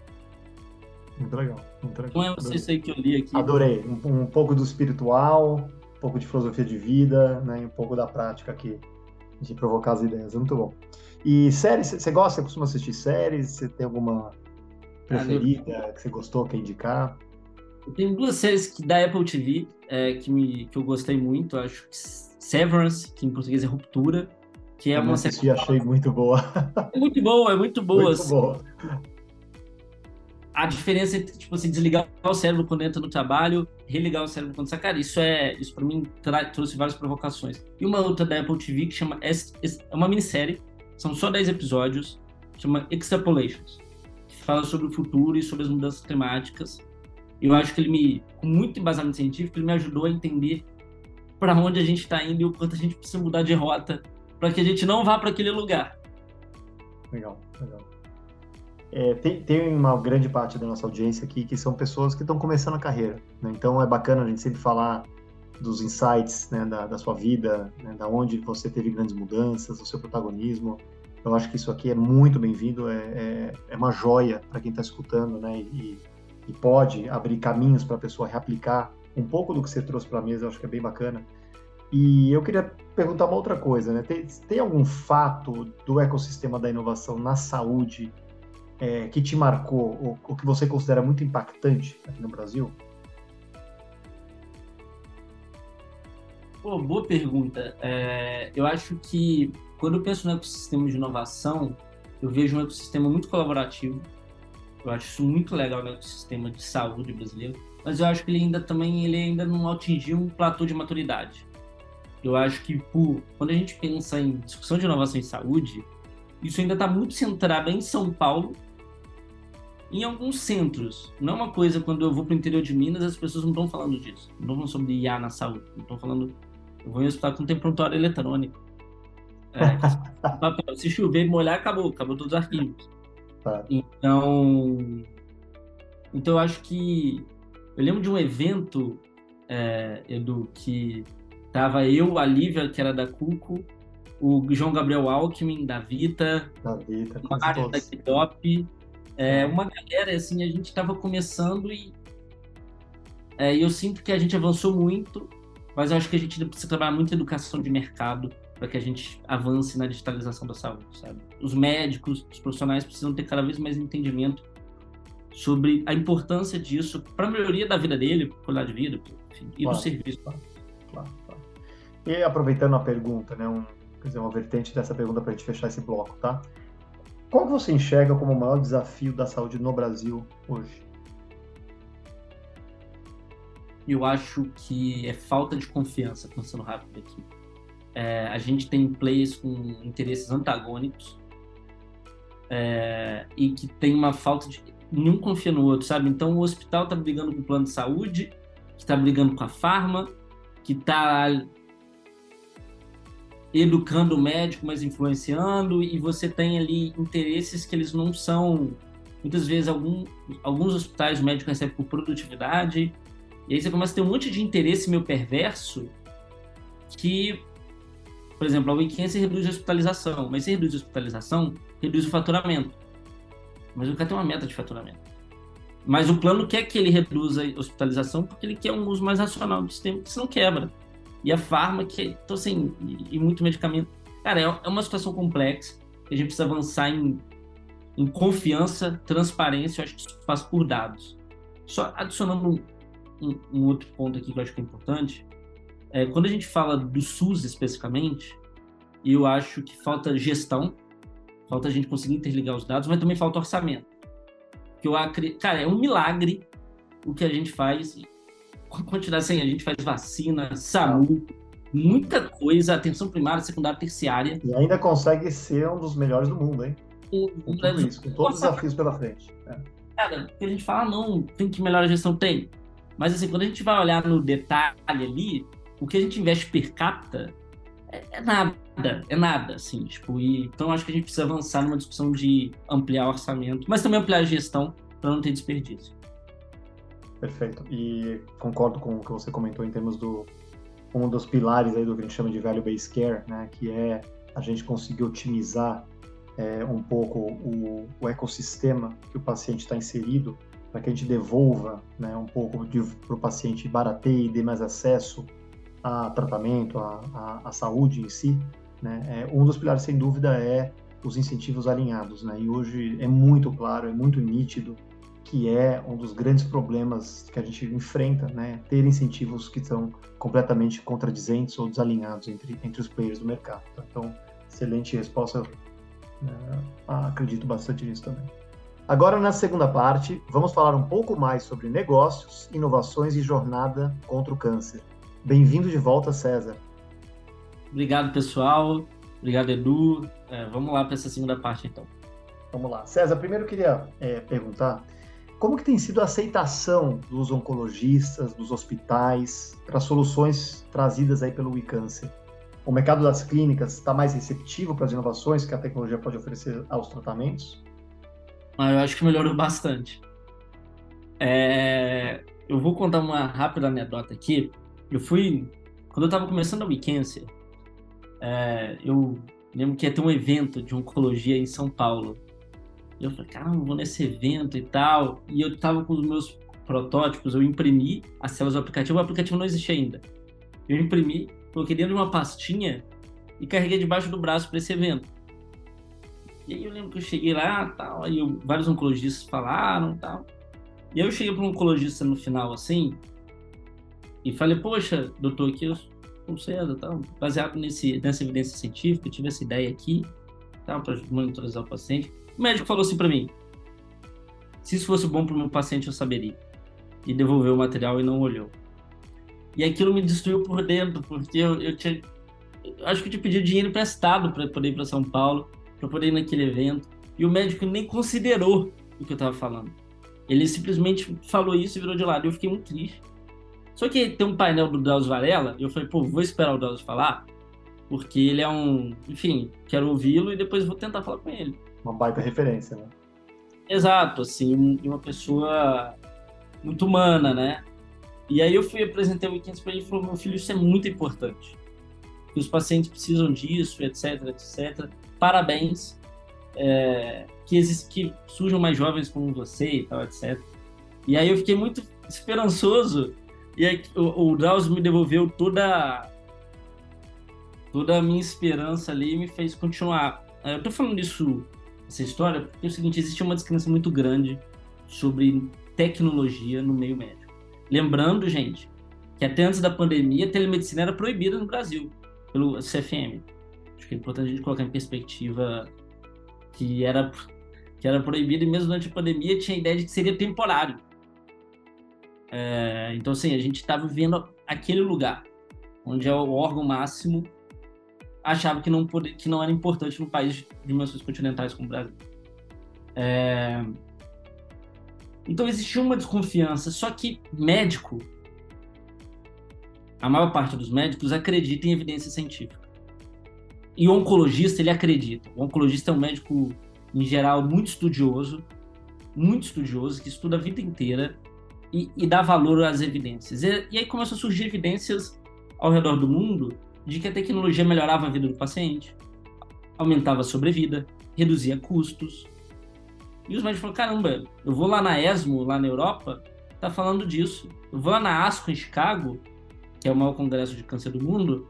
Muito legal, muito legal. Não é você isso aí que eu li aqui. Adorei. Um, um, pouco do espiritual, um pouco de filosofia de vida, né, e um pouco da prática aqui, de provocar as ideias. Muito bom. E séries, você gosta, você costuma assistir séries? Você tem alguma preferida ah, eu... que você gostou, quer indicar? Eu tenho duas séries que, da Apple TV é, que, me, que eu gostei muito. Acho que Severance, que em português é Ruptura, que é eu uma série. achei muito boa. É muito boa, é muito boa. Muito assim. boa. A diferença entre, tipo assim, desligar o cérebro quando entra no trabalho, religar o cérebro quando sai. Cara, isso é. Isso pra mim trouxe várias provocações. E uma outra da Apple TV que chama. É uma minissérie, são só 10 episódios, chama Extrapolations, que fala sobre o futuro e sobre as mudanças climáticas eu acho que ele me, com muito embasamento científico, ele me ajudou a entender para onde a gente está indo e o quanto a gente precisa mudar de rota para que a gente não vá para aquele lugar. Legal, legal. É, tem, tem, uma grande parte da nossa audiência aqui que são pessoas que estão começando a carreira. Né? Então é bacana a gente sempre falar dos insights né, da, da, sua vida, né, da onde você teve grandes mudanças, o seu protagonismo. Eu acho que isso aqui é muito bem-vindo, é, é, é, uma joia para quem está escutando, né? E, e, pode abrir caminhos para a pessoa reaplicar um pouco do que você trouxe para a mesa, eu acho que é bem bacana. E eu queria perguntar uma outra coisa, né? Tem, tem algum fato do ecossistema da inovação na saúde é, que te marcou, ou, ou que você considera muito impactante aqui no Brasil? Pô, boa pergunta. É, eu acho que quando eu penso no ecossistema de inovação, eu vejo um ecossistema muito colaborativo. Eu acho isso muito legal no ecossistema de saúde brasileiro. Mas eu acho que ele ainda também ele ainda não atingiu um platô de maturidade. Eu acho que por, quando a gente pensa em discussão de inovação em saúde, isso ainda está muito centrado em São Paulo, em alguns centros. Não é uma coisa quando eu vou para o interior de Minas, as pessoas não estão falando disso. Não estão falando sobre IA na saúde. Não estão falando eu vou em hospital que não tem prontuário eletrônico. É, se chover, molhar, acabou, acabou todos os arquivos. Tá. Então, então eu acho que eu lembro de um evento, é, Edu, que tava eu, a Lívia, que era da Cuco, o João Gabriel Alckmin, da Vita, da Vita, o Mário da Kidop, é, uma galera, assim, a gente estava começando e é, eu sinto que a gente avançou muito mas eu acho que a gente precisa trabalhar muito educação de mercado para que a gente avance na digitalização da saúde, sabe? Os médicos, os profissionais precisam ter cada vez mais entendimento sobre a importância disso para a melhoria da vida dele, qualidade de vida, enfim, e claro, do serviço. Claro, claro, claro. E aproveitando a pergunta, né, um, quer dizer, uma vertente dessa pergunta para a gente fechar esse bloco, tá? Qual que você enxerga como o maior desafio da saúde no Brasil hoje? eu acho que é falta de confiança, pensando rápido aqui. É, a gente tem players com interesses antagônicos é, e que tem uma falta de. Nenhum confia no outro, sabe? Então o hospital está brigando com o plano de saúde, que está brigando com a farma, que está educando o médico, mas influenciando, e você tem ali interesses que eles não são. Muitas vezes, algum, alguns hospitais o médico recebe por produtividade, e aí você começa a ter um monte de interesse meio perverso que, por exemplo, a Wikiense reduz a hospitalização, mas se reduz a hospitalização, reduz o faturamento. Mas o cara tem uma meta de faturamento. Mas o plano quer que ele reduza a hospitalização porque ele quer um uso mais racional do sistema, que senão quebra. E a farma, que então assim, e, muito medicamento. Cara, é, é uma situação complexa, a gente precisa avançar em, em confiança, transparência, eu acho que isso faz por dados. Só adicionando um, um, outro ponto aqui que eu acho que é importante. É, quando a gente fala do SUS especificamente, eu acho que falta gestão, falta a gente conseguir interligar os dados, mas também falta orçamento. Que eu acredito, cara, é um milagre o que a gente faz. A quantidade assim, a gente faz vacina, SAMU, muita coisa, atenção primária, secundária, terciária. E ainda consegue ser um dos melhores do mundo, hein? Com, tudo isso, com todos os desafios pela frente. É. Cara, a gente fala, não, tem que melhorar a gestão, tem. Mas assim, quando a gente vai olhar no detalhe ali, o que a gente investe per capita é, é nada, é nada, assim, tipo, e, então acho que a gente precisa avançar numa discussão de ampliar o orçamento, mas também ampliar a gestão para não ter desperdício. Perfeito. E concordo com o que você comentou em termos do um dos pilares aí do que a gente chama de value based care, né, que é a gente conseguir otimizar é, um pouco o, o ecossistema que o paciente está inserido para que a gente devolva né, um pouco para o paciente barateie e dê mais acesso a tratamento, a, a, a saúde em si, né, é, um dos pilares, sem dúvida, é os incentivos alinhados. Né, e hoje é muito claro, é muito nítido que é um dos grandes problemas que a gente enfrenta, né, ter incentivos que são completamente contradizentes ou desalinhados entre, entre os players do mercado. Tá? Então, excelente resposta, né, acredito bastante nisso também. Agora, na segunda parte, vamos falar um pouco mais sobre negócios, inovações e jornada contra o câncer. Bem-vindo de volta, César. Obrigado, pessoal. Obrigado, Edu. É, vamos lá para essa segunda parte, então. Vamos lá. César, primeiro eu queria é, perguntar como que tem sido a aceitação dos oncologistas, dos hospitais, para soluções trazidas aí pelo WeCâncer? O mercado das clínicas está mais receptivo para as inovações que a tecnologia pode oferecer aos tratamentos? mas eu acho que melhorou bastante. É, eu vou contar uma rápida anedota aqui. Eu fui. Quando eu estava começando a Weekend, é, eu lembro que ia ter um evento de oncologia em São Paulo. E eu falei, caramba, vou nesse evento e tal. E eu estava com os meus protótipos, eu imprimi as células do aplicativo, o aplicativo não existia ainda. Eu imprimi, coloquei dentro de uma pastinha e carreguei debaixo do braço para esse evento. E aí eu lembro que eu cheguei lá, tal, aí eu, vários oncologistas falaram, tal. E aí eu cheguei para um oncologista no final, assim, e falei, poxa, doutor, aqui eu sou César, tal, baseado nesse, nessa evidência científica, eu tive essa ideia aqui, tal, para monitorizar o paciente. O médico falou assim para mim, se isso fosse bom para o meu paciente, eu saberia. E devolveu o material e não olhou. E aquilo me destruiu por dentro, porque eu, eu tinha. Eu acho que eu te pedi dinheiro emprestado para poder ir para São Paulo, para poder ir naquele evento. E o médico nem considerou o que eu estava falando. Ele simplesmente falou isso e virou de lado. E eu fiquei muito triste. Só que tem um painel do Drauzio Varela, e eu falei, pô, vou esperar o Drauzio falar, porque ele é um. Enfim, quero ouvi-lo e depois vou tentar falar com ele. Uma baita referência, né? Exato, assim, uma pessoa muito humana, né? E aí eu fui apresentar o Weekends para ele e falou, meu filho, isso é muito importante. Que os pacientes precisam disso, etc, etc. Parabéns. É, que, que surjam mais jovens como você e tal, etc. E aí eu fiquei muito esperançoso e aí, o, o Drauzio me devolveu toda toda a minha esperança ali e me fez continuar. Eu tô falando isso, essa história, porque é o seguinte, existe uma descrença muito grande sobre tecnologia no meio médico. Lembrando, gente, que até antes da pandemia, a telemedicina era proibida no Brasil, pelo CFM. Acho que é importante a gente colocar em perspectiva que era, que era proibida e mesmo durante a pandemia tinha a ideia de que seria temporário. É, então, assim, a gente estava vivendo aquele lugar onde é o órgão máximo achava que não, poder, que não era importante no país de dimensões continentais como o Brasil. É... Então existia uma desconfiança, só que médico, a maior parte dos médicos acredita em evidência científica. E o oncologista, ele acredita. O oncologista é um médico, em geral, muito estudioso, muito estudioso, que estuda a vida inteira e, e dar valor às evidências. E, e aí começam a surgir evidências ao redor do mundo de que a tecnologia melhorava a vida do paciente, aumentava a sobrevida, reduzia custos. E os médicos falaram: caramba, eu vou lá na ESMO, lá na Europa, tá falando disso. Eu vou lá na ASCO, em Chicago, que é o maior congresso de câncer do mundo,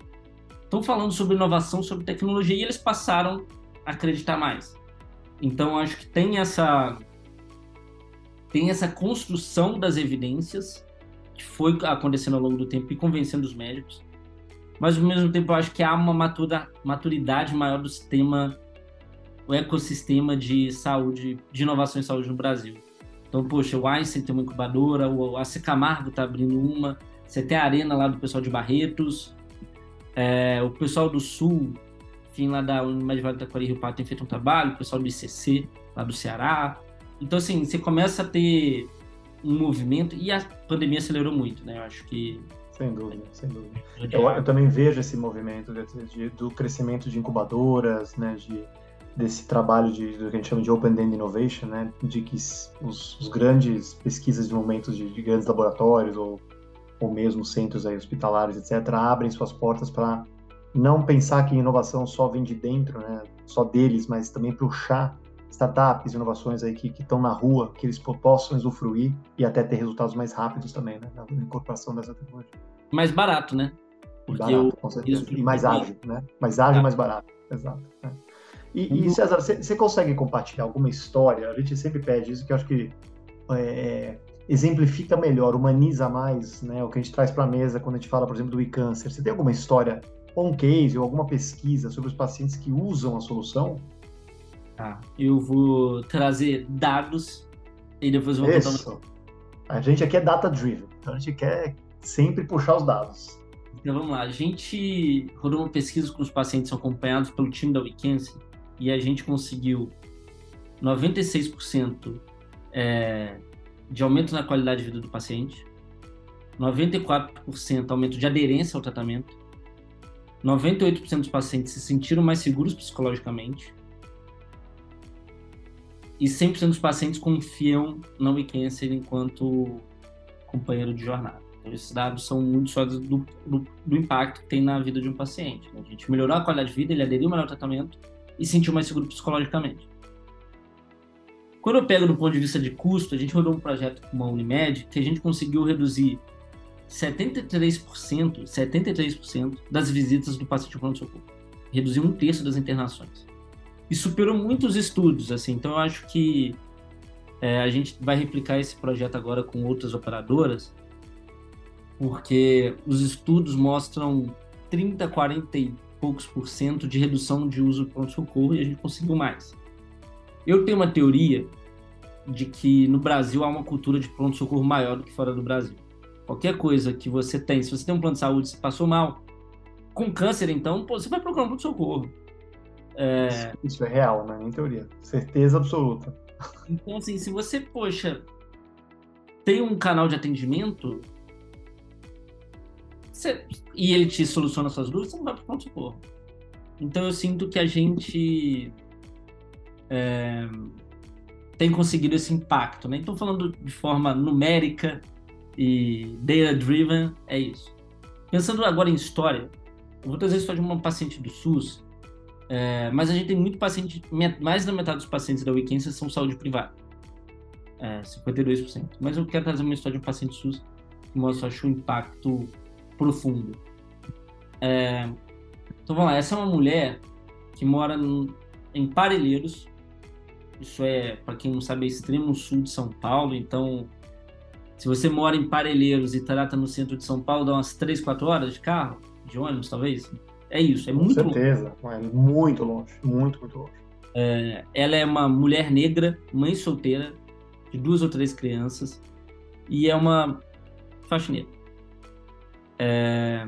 estão falando sobre inovação, sobre tecnologia, e eles passaram a acreditar mais. Então, acho que tem essa tem essa construção das evidências que foi acontecendo ao longo do tempo e convencendo os médicos, mas ao mesmo tempo eu acho que há uma matura, maturidade maior do sistema, o ecossistema de saúde, de inovação em saúde no Brasil. Então, poxa, o Einstein tem uma incubadora, o AC Camargo está abrindo uma, você tem a Arena lá do pessoal de Barretos, é, o pessoal do Sul, enfim, lá da Universidade Vale do Taquari Rio Pato tem feito um trabalho, o pessoal do ICC, lá do Ceará, então, assim, você começa a ter um movimento e a pandemia acelerou muito, né? Eu acho que. Sem dúvida, sem dúvida. Eu, eu também vejo esse movimento de, de, do crescimento de incubadoras, né? De, desse trabalho de, do que a gente chama de Open End Innovation, né? De que os, os grandes pesquisas de momentos de, de grandes laboratórios ou, ou mesmo centros aí hospitalares, etc., abrem suas portas para não pensar que inovação só vem de dentro, né? Só deles, mas também puxar startups, inovações aí que estão na rua, que eles possam usufruir e até ter resultados mais rápidos também, né, na incorporação dessa tecnologia. Mais barato, né? Porque barato, eu... com certeza. E mais ágil, né? Mais ágil e ah. mais barato, exato. Né? E, e, César, você consegue compartilhar alguma história? A gente sempre pede isso, que eu acho que é, exemplifica melhor, humaniza mais né, o que a gente traz para a mesa quando a gente fala, por exemplo, do e-câncer. Você tem alguma história, um case ou alguma pesquisa sobre os pacientes que usam a solução? Tá. Eu vou trazer dados e depois eu vou Isso. contar uma... A gente aqui é data-driven, então a gente quer sempre puxar os dados. Então vamos lá. A gente rodou uma pesquisa com os pacientes acompanhados pelo time da Wikense e a gente conseguiu 96% é, de aumento na qualidade de vida do paciente, 94% aumento de aderência ao tratamento, 98% dos pacientes se sentiram mais seguros psicologicamente, e 100% dos pacientes confiam na WeCancer enquanto companheiro de jornada. Então, esses dados são muito sólidos do, do, do, impacto que tem na vida de um paciente. Né? A gente melhorou a qualidade de vida, ele aderiu melhor ao tratamento e sentiu mais seguro psicologicamente. Quando eu pego do ponto de vista de custo, a gente rodou um projeto com uma Unimed que a gente conseguiu reduzir 73%, 73% das visitas do paciente pronto-socorro. Reduziu um terço das internações. E superou muitos estudos, assim. Então, eu acho que é, a gente vai replicar esse projeto agora com outras operadoras, porque os estudos mostram 30, 40 e poucos por cento de redução de uso do pronto-socorro e a gente conseguiu mais. Eu tenho uma teoria de que no Brasil há uma cultura de pronto-socorro maior do que fora do Brasil. Qualquer coisa que você tem, se você tem um plano de saúde, se passou mal, com câncer, então, pô, você vai procurar um pronto-socorro. É... Isso é real, né? Em teoria. Certeza absoluta. Então, assim, se você, poxa, tem um canal de atendimento você... e ele te soluciona suas dúvidas, você não vai para pronto-socorro. Então, eu sinto que a gente é, tem conseguido esse impacto, né? Então, falando de forma numérica e data-driven, é isso. Pensando agora em história, eu vou trazer a história de uma paciente do SUS, é, mas a gente tem muito paciente, mais da metade dos pacientes da Weekend são saúde privada, é, 52%. Mas eu quero trazer uma história de um paciente SUS que mostra, acho, um impacto profundo. É, então vamos lá, essa é uma mulher que mora em Parelheiros, isso é, para quem não sabe, é extremo sul de São Paulo. Então, se você mora em Parelheiros e trata no centro de São Paulo, dá umas 3, 4 horas de carro, de ônibus, talvez. É isso, é Com muito certeza, longe. é muito longe, muito, muito longe. É, ela é uma mulher negra, mãe solteira, de duas ou três crianças, e é uma faxineira. É...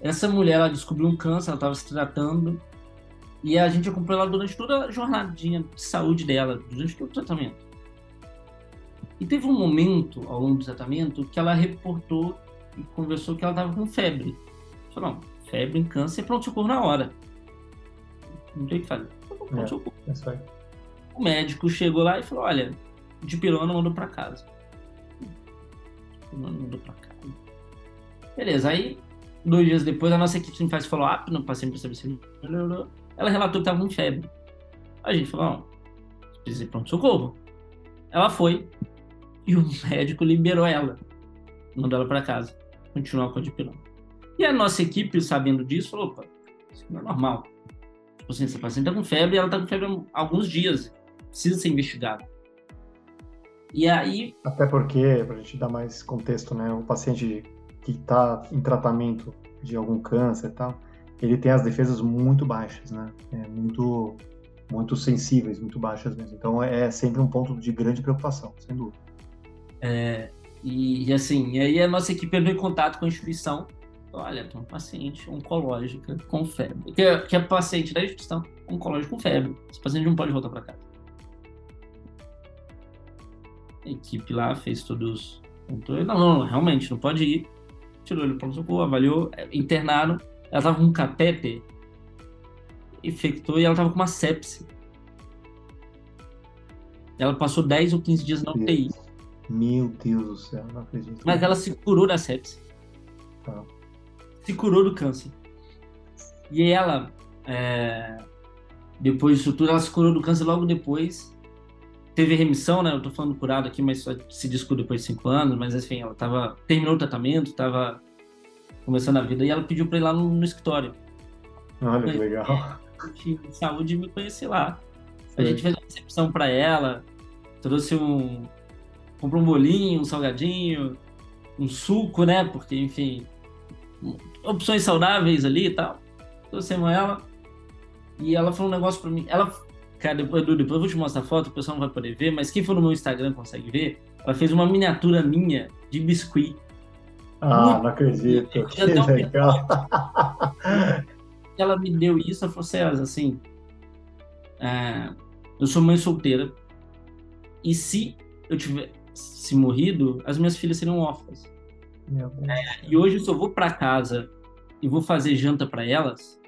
Essa mulher, ela descobriu um câncer, ela estava se tratando, e a gente acompanhou ela durante toda a jornadinha de saúde dela, durante todo o tratamento. E teve um momento ao longo do tratamento que ela reportou e conversou que ela estava com febre. Falou, não, febre em câncer, pronto-socorro na hora. Não tem o que fazer. Pronto-socorro. É, é o médico chegou lá e falou, olha, de pirona mandou para casa. Mandou para casa. Beleza, aí dois dias depois a nossa equipe faz follow-up no paciente para saber se melhorou. Ela relatou que estava com febre. A gente falou, não, precisa ir pronto-socorro. Ela foi e o médico liberou ela. Mandou ela para casa. Continuar com a dipirona. E a nossa equipe, sabendo disso, falou, opa, isso não é normal. Tipo assim, essa paciente está com febre e ela está com febre há alguns dias. Precisa ser investigada. E aí... Até porque, para a gente dar mais contexto, né? O paciente que está em tratamento de algum câncer e tal, ele tem as defesas muito baixas, né? É muito, muito sensíveis, muito baixas mesmo. Então é sempre um ponto de grande preocupação, sem dúvida. É, e, e, assim, e aí a nossa equipe entrou em contato com a instituição. Olha, tem um paciente oncológica com febre. Que é, que é paciente da instituição oncológica com febre. Esse paciente não pode voltar para casa. A equipe lá fez todos. Não, não, não, realmente, não pode ir. Tirou ele para o socorro, avaliou, é, internaram ela tava com um catéter, infectou e ela tava com uma sepse. Ela passou 10 ou 15 dias na UTI. Meu Deus do céu, não acredito. Mas ela se curou da sepse. Tá. Se curou do câncer. E ela, é... depois disso tudo, ela se curou do câncer logo depois. Teve remissão, né? Eu tô falando curado aqui, mas só se descobriu depois de 5 anos. Mas, enfim, ela tava... terminou o tratamento, tava começando a vida, e ela pediu para ir lá no, no escritório. Olha que legal. De saúde me conhecer lá. A gente fez uma recepção para ela, trouxe um. comprou um bolinho, um salgadinho, um suco, né? Porque, enfim, opções saudáveis ali e tal. Trouxemos ela. E ela falou um negócio para mim. Ela, cara, depois, depois eu vou te mostrar a foto, o pessoal não vai poder ver, mas quem for no meu Instagram consegue ver. Ela fez uma miniatura minha de biscuit ah, Muito não acredito. Que legal. Ela me deu isso, ela falou, César, assim, é, eu sou mãe solteira e se eu tivesse morrido, as minhas filhas seriam órfãs. É, e hoje, eu vou para casa e vou fazer janta para elas,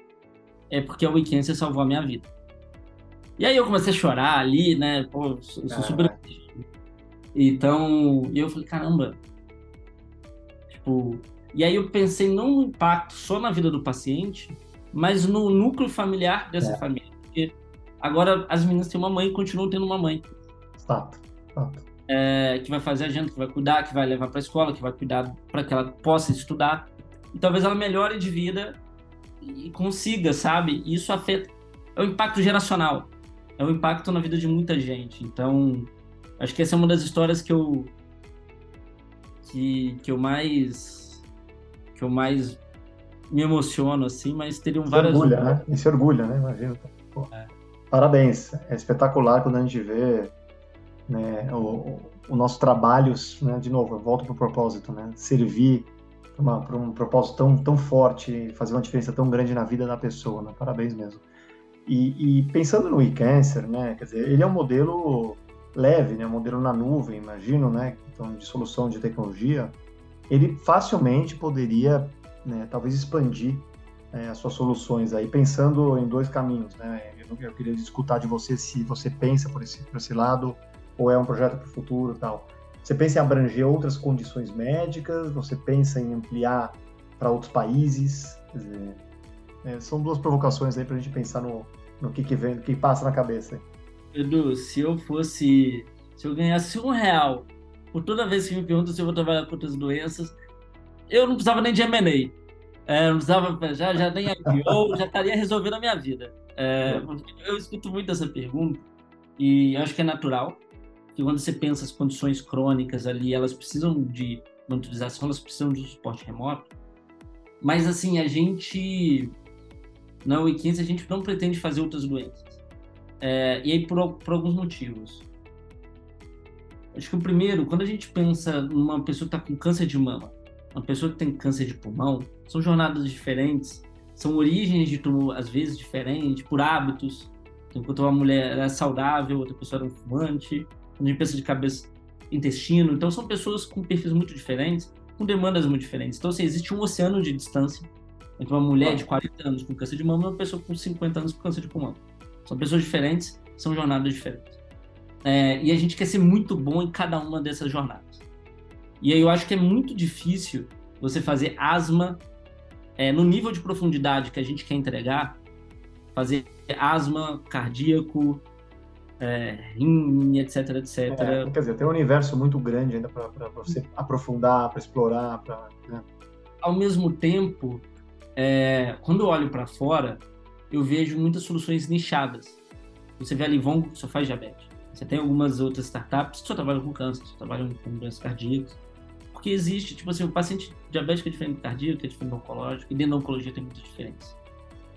é porque a Weekend salvou a minha vida. E aí eu comecei a chorar ali, né? Pô, eu sou super. Então, eu falei, caramba. Tipo, e aí eu pensei não no impacto só na vida do paciente, mas no núcleo familiar dessa é. família. Porque agora as meninas têm uma mãe e continuam tendo uma mãe. Fato, fato. É, que vai fazer a gente, que vai cuidar, que vai levar para a escola, que vai cuidar para que ela possa estudar. E talvez ela melhore de vida e consiga, sabe? Isso afeta. É o impacto geracional. É o impacto na vida de muita gente. Então, acho que essa é uma das histórias que eu. que, que eu mais. que eu mais me emociono, assim, mas teriam várias. Orgulha, né? Esse orgulho, né? Imagina. É. Parabéns. É espetacular quando a gente vê né, o, o nosso trabalho, né, de novo, eu volto para o propósito, né? Servir para um propósito tão, tão forte, fazer uma diferença tão grande na vida da pessoa, né? Parabéns mesmo. E, e pensando no e-cancer, né? Quer dizer, ele é um modelo leve, né? Um modelo na nuvem, imagino, né? Então, de solução de tecnologia, ele facilmente poderia, né, talvez expandir é, as suas soluções aí, pensando em dois caminhos, né? Eu, eu queria escutar de você se você pensa por esse, por esse lado ou é um projeto para o futuro tal. Você pensa em abranger outras condições médicas? Você pensa em ampliar para outros países? Dizer, é, são duas provocações aí para a gente pensar no, no que, que vem, no que passa na cabeça. Edu, se eu fosse, se eu ganhasse um real por toda vez que me perguntam se eu vou trabalhar com outras doenças, eu não precisava nem de M&A. É, não precisava, já, já nem IPO, já estaria resolvendo a minha vida. É, eu escuto muito essa pergunta e acho que é natural que quando você pensa as condições crônicas ali, elas precisam de monitorização, elas precisam de um suporte remoto. Mas assim, a gente na Wikins a gente não pretende fazer outras doenças. É, e aí por, por alguns motivos. Acho que o primeiro, quando a gente pensa numa pessoa que está com câncer de mama, uma pessoa que tem câncer de pulmão, são jornadas diferentes, são origens de tumor às vezes diferentes, por hábitos. Enquanto uma mulher era saudável, outra pessoa era um fumante, quando a gente pensa de cabeça, intestino. Então, são pessoas com perfis muito diferentes, com demandas muito diferentes. Então, assim, existe um oceano de distância entre uma mulher de 40 anos com câncer de mama e uma pessoa com 50 anos com câncer de pulmão. São pessoas diferentes, são jornadas diferentes. É, e a gente quer ser muito bom em cada uma dessas jornadas. E aí eu acho que é muito difícil você fazer asma é, no nível de profundidade que a gente quer entregar, fazer asma cardíaco, é, rim, etc, etc. É, quer dizer, tem um universo muito grande ainda para você aprofundar, para explorar. Pra, né? Ao mesmo tempo, é, quando eu olho para fora, eu vejo muitas soluções nichadas. Você vê a Livon que só faz diabetes. Você tem algumas outras startups que só trabalham com câncer, só trabalham com doenças cardíacas. Porque existe, tipo assim, o paciente diabético é diferente do cardíaco, é diferente do oncológico, e dentro da oncologia tem muitas diferenças.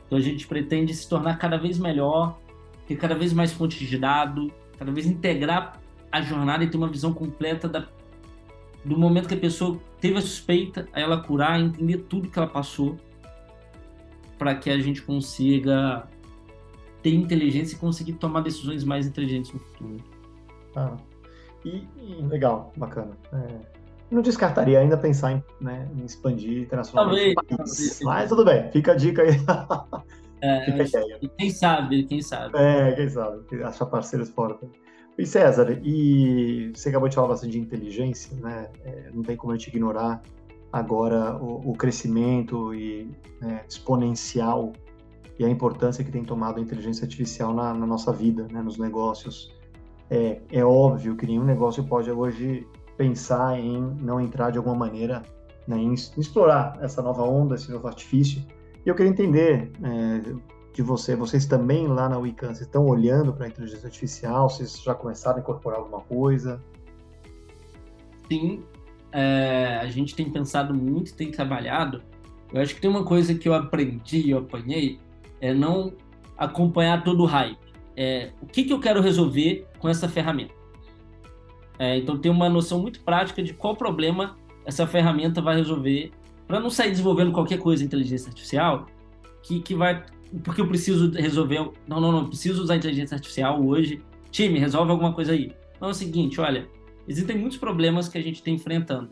Então a gente pretende se tornar cada vez melhor ter cada vez mais fontes de dado, cada vez integrar a jornada e ter uma visão completa da, do momento que a pessoa teve a suspeita, a ela curar, entender tudo que ela passou, para que a gente consiga ter inteligência e conseguir tomar decisões mais inteligentes no futuro. Ah, e, e legal, bacana. É, não descartaria ainda pensar em, né, em expandir internacionalmente. Talvez, Mas tudo bem, fica a dica aí. É, quem sabe, quem sabe. É, quem sabe, achar parceiros fora. E César, e você acabou de falar bastante de inteligência, né? É, não tem como a gente ignorar agora o, o crescimento e é, exponencial e a importância que tem tomado a inteligência artificial na, na nossa vida, né? nos negócios. É, é óbvio que nenhum negócio pode hoje pensar em não entrar de alguma maneira né, em explorar essa nova onda, esse novo artifício, e eu queria entender é, de você, vocês também lá na Wiccan, vocês estão olhando para a inteligência artificial? Vocês já começaram a incorporar alguma coisa? Sim, é, a gente tem pensado muito, tem trabalhado. Eu acho que tem uma coisa que eu aprendi, eu apanhei, é não acompanhar todo o hype. É, o que, que eu quero resolver com essa ferramenta? É, então, ter uma noção muito prática de qual problema essa ferramenta vai resolver para não sair desenvolvendo qualquer coisa em inteligência artificial que, que vai. Porque eu preciso resolver. Não, não, não, preciso usar inteligência artificial hoje. Time, resolve alguma coisa aí. Não, é o seguinte, olha, existem muitos problemas que a gente está enfrentando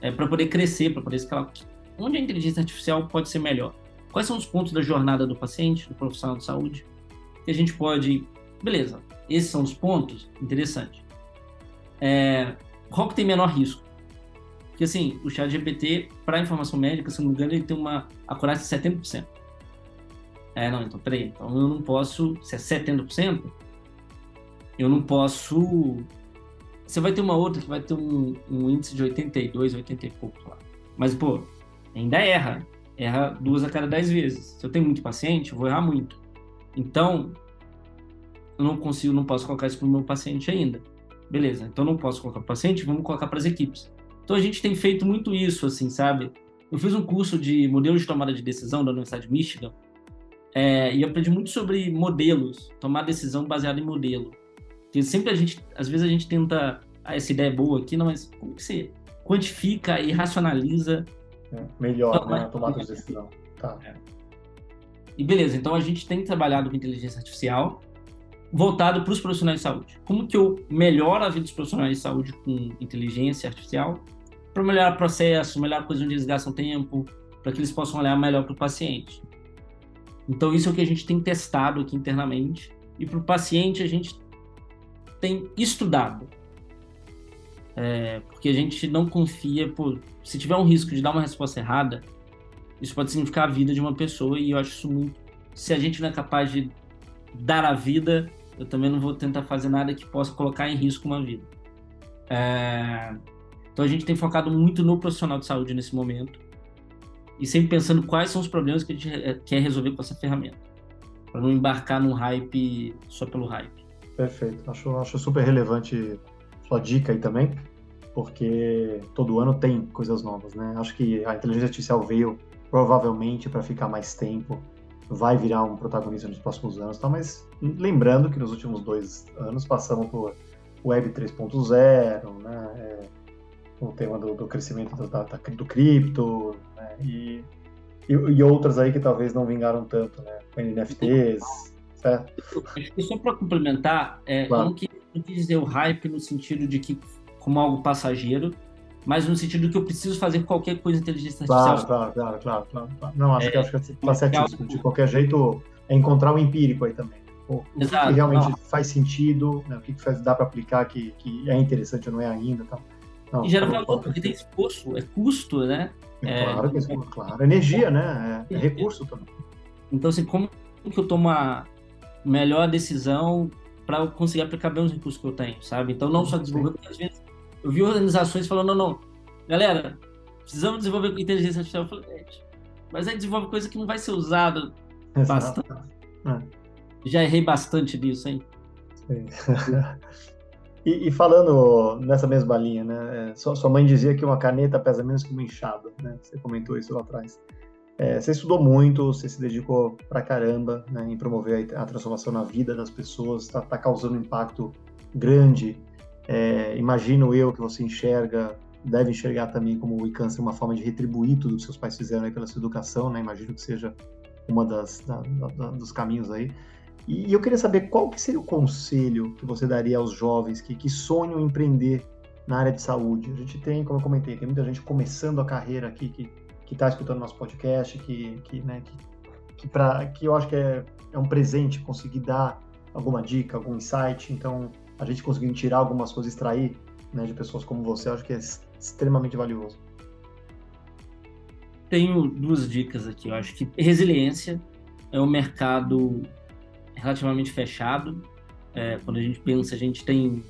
é, para poder crescer, para poder escalar. Onde a inteligência artificial pode ser melhor? Quais são os pontos da jornada do paciente, do profissional de saúde, que a gente pode. Beleza, esses são os pontos, interessante. é, qual que tem menor risco? Porque, assim, o chat GPT, para informação médica, se não me engano, ele tem uma acurácia de 70%. É, não, então, peraí. Então, eu não posso... Se é 70%, eu não posso... Você vai ter uma outra que vai ter um, um índice de 82, 80 e pouco lá. Mas, pô, ainda erra. Erra duas a cada dez vezes. Se eu tenho muito paciente, eu vou errar muito. Então, eu não consigo, não posso colocar isso para o meu paciente ainda. Beleza, então não posso colocar para o paciente, vamos colocar para as equipes. Então a gente tem feito muito isso, assim, sabe? Eu fiz um curso de modelo de tomada de decisão da Universidade de Michigan é, e aprendi muito sobre modelos, tomar decisão baseada em modelo. Porque sempre a gente, às vezes a gente tenta, ah, essa ideia é boa aqui, não, mas como que você quantifica e racionaliza? É, melhor, então, né, a tomada de decisão. Tá. É. E beleza, então a gente tem trabalhado com inteligência artificial voltado para os profissionais de saúde. Como que eu melhoro a vida dos profissionais de saúde com inteligência artificial para melhorar o processo, melhorar coisas onde eles gastam tempo, para que eles possam olhar melhor para o paciente. Então isso é o que a gente tem testado aqui internamente e para o paciente a gente tem estudado. É, porque a gente não confia, por se tiver um risco de dar uma resposta errada, isso pode significar a vida de uma pessoa e eu acho isso muito. Se a gente não é capaz de dar a vida, eu também não vou tentar fazer nada que possa colocar em risco uma vida. É... Então a gente tem focado muito no profissional de saúde nesse momento e sempre pensando quais são os problemas que a gente quer resolver com essa ferramenta, para não embarcar num hype só pelo hype. Perfeito, acho, acho super relevante sua dica aí também, porque todo ano tem coisas novas, né? Acho que a inteligência artificial veio provavelmente para ficar mais tempo vai virar um protagonista nos próximos anos, tá? mas lembrando que nos últimos dois anos passamos por Web 3.0, né? É, o tema do, do crescimento do, da, do cripto, né? e, e, e, outras aí que talvez não vingaram tanto, né? NFTs, certo? E só para complementar, é, claro. eu não quis, não quis dizer o hype no sentido de que como algo passageiro, mas no sentido que eu preciso fazer qualquer coisa inteligência artificial. Claro, claro, claro, claro. claro. Não, acho, é, que, acho que está certíssimo. De qualquer jeito, é encontrar o empírico aí também. O, Exato, que realmente não. faz sentido, né? o que, faz, dá para aplicar que, que é interessante ou não é ainda. Tá? Não, e gera valor, porque tem esforço, é custo, né? É, claro, que é, claro. Energia, né? É, é recurso também. Então, assim, como que eu tomo a melhor decisão para conseguir aplicar bem os recursos que eu tenho, sabe? Então, não só desenvolver, porque às vezes eu vi organizações falando, não, não, galera, precisamos desenvolver inteligência artificial. Eu falei, mas aí desenvolve coisa que não vai ser usada bastante. É. Já errei bastante nisso, hein? e, e, falando nessa mesma linha, né? É, sua, sua mãe dizia que uma caneta pesa menos que uma enxada, né? Você comentou isso lá atrás. É, você estudou muito, você se dedicou pra caramba né, em promover a, a transformação na vida das pessoas, está tá causando um impacto grande é, imagino eu que você enxerga, deve enxergar também como o ICANN ser uma forma de retribuir tudo que seus pais fizeram pela sua educação, né? Imagino que seja uma das da, da, dos caminhos aí. E eu queria saber qual que seria o conselho que você daria aos jovens que, que sonham em empreender na área de saúde. A gente tem, como eu comentei, tem muita gente começando a carreira aqui que que está escutando nosso podcast, que que, né, que, que, que eu acho que é, é um presente conseguir dar alguma dica, algum insight. Então, a gente conseguindo tirar algumas coisas, extrair né, de pessoas como você, acho que é extremamente valioso. Tenho duas dicas aqui. Eu acho que resiliência é um mercado relativamente fechado. É, quando a gente pensa, a gente tem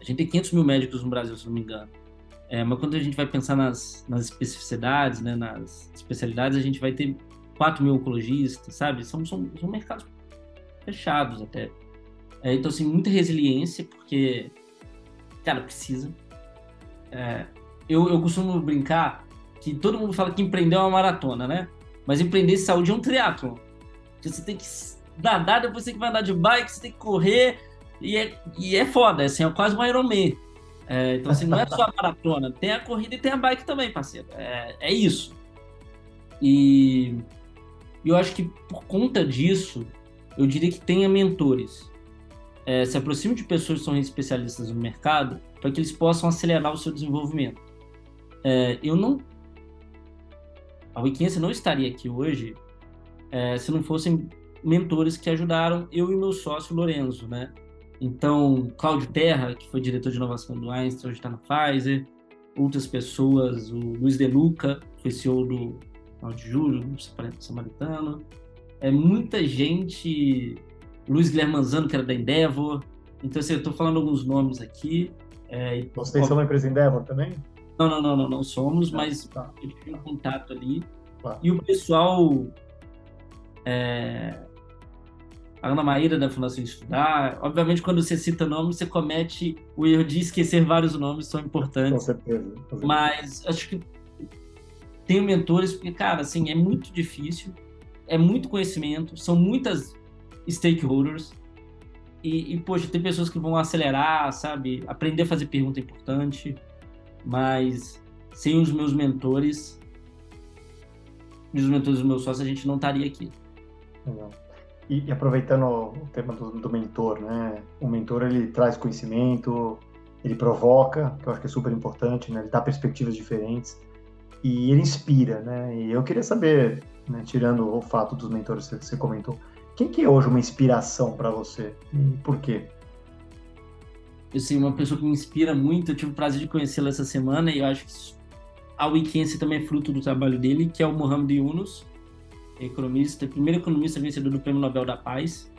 a gente tem 500 mil médicos no Brasil, se não me engano. É, mas quando a gente vai pensar nas, nas especificidades, né, nas especialidades, a gente vai ter 4 mil oncologistas, sabe? São, são, são mercados fechados até. É, então, assim, muita resiliência, porque, cara, precisa. É, eu, eu costumo brincar que todo mundo fala que empreender é uma maratona, né? Mas empreender saúde é um triatlo. Você tem que nadar, depois você tem que andar de bike, você tem que correr, e é, e é foda, assim, é quase um Ironman. É, então, assim, não é só a maratona, tem a corrida e tem a bike também, parceiro. É, é isso. E eu acho que por conta disso, eu diria que tenha mentores é, se aproxime de pessoas que são especialistas no mercado para que eles possam acelerar o seu desenvolvimento. É, eu não. A Wikiense não estaria aqui hoje é, se não fossem mentores que ajudaram eu e meu sócio Lorenzo, né? Então, Cláudio Terra, que foi diretor de inovação do Einstein, hoje está na Pfizer. Outras pessoas, o Luiz De Luca, que foi CEO do de Júlio, Samaritano. É muita gente. Luiz Guilherme Manzano, que era da Endeavor. Então, assim, eu estou falando alguns nomes aqui. É, Vocês são uma empresa Endeavor também? Não, não, não, não, não somos, tá, mas tá. eu tive um contato ali. Tá. E o pessoal. É, a Ana Maíra da Fundação Estudar. Obviamente, quando você cita nomes, você comete o erro de esquecer vários nomes, são importantes. Com certeza. Com certeza. Mas acho que tenho mentores, porque, cara, assim, é muito difícil, é muito conhecimento, são muitas stakeholders. E, e, poxa, tem pessoas que vão acelerar, sabe? Aprender a fazer pergunta é importante, mas sem os meus mentores, e os mentores dos meus sócios, a gente não estaria aqui. Legal. E, e, aproveitando o tema do, do, mentor, né? O mentor ele traz conhecimento, ele provoca, que eu acho que é super importante, né? Ele dá perspectivas diferentes e ele inspira, né? E eu queria saber, né, tirando o fato dos mentores que você comentou, quem que é hoje uma inspiração para você e por quê? Eu sei uma pessoa que me inspira muito. Eu tive o prazer de conhecê-la essa semana e eu acho que a Weekend também é fruto do trabalho dele, que é o Mohamed Yunus economista, primeiro economista vencedor do Prêmio Nobel da Paz,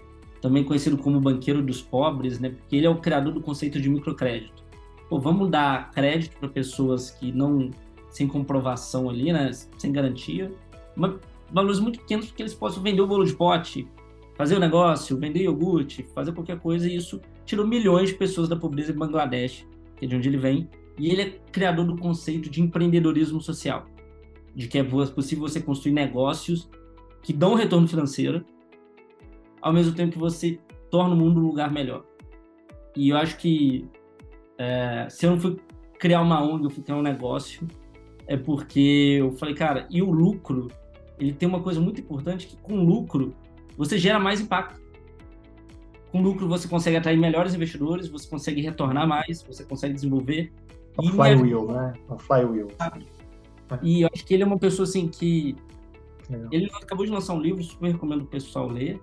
também conhecido como banqueiro dos pobres, né? Porque ele é o criador do conceito de microcrédito. Pô, vamos dar crédito para pessoas que não sem comprovação ali, né? Sem garantia, mas valores muito pequenos porque eles possam vender o bolo de pote, fazer o negócio, vender iogurte, fazer qualquer coisa e isso tirou milhões de pessoas da pobreza em Bangladesh, que é de onde ele vem. E ele é criador do conceito de empreendedorismo social, de que é possível você construir negócios que dão um retorno financeiro, ao mesmo tempo que você torna o mundo um lugar melhor. E eu acho que é, se eu não fui criar uma ONG, eu fui criar um negócio, é porque eu falei, cara, e o lucro, ele tem uma coisa muito importante que com lucro você gera mais impacto. Com lucro você consegue atrair melhores investidores, você consegue retornar mais, você consegue desenvolver. O flywheel, né? O flywheel. E eu acho que ele é uma pessoa assim que ele acabou de lançar um livro, super recomendo o pessoal ler.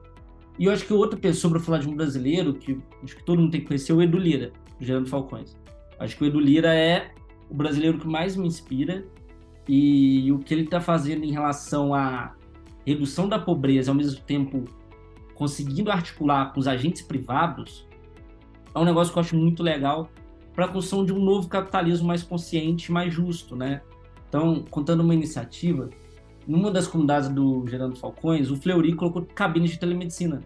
E eu acho que outra pessoa, para falar de um brasileiro, que acho que todo mundo tem que conhecer, é o Edu Lira, Gerando Falcões. Acho que o Edu Lira é o brasileiro que mais me inspira. E o que ele está fazendo em relação à redução da pobreza, ao mesmo tempo conseguindo articular com os agentes privados, é um negócio que eu acho muito legal para a construção de um novo capitalismo mais consciente, mais justo, né? Então, contando uma iniciativa, numa das comunidades do Gerando Falcões, o Fleury colocou cabines de telemedicina.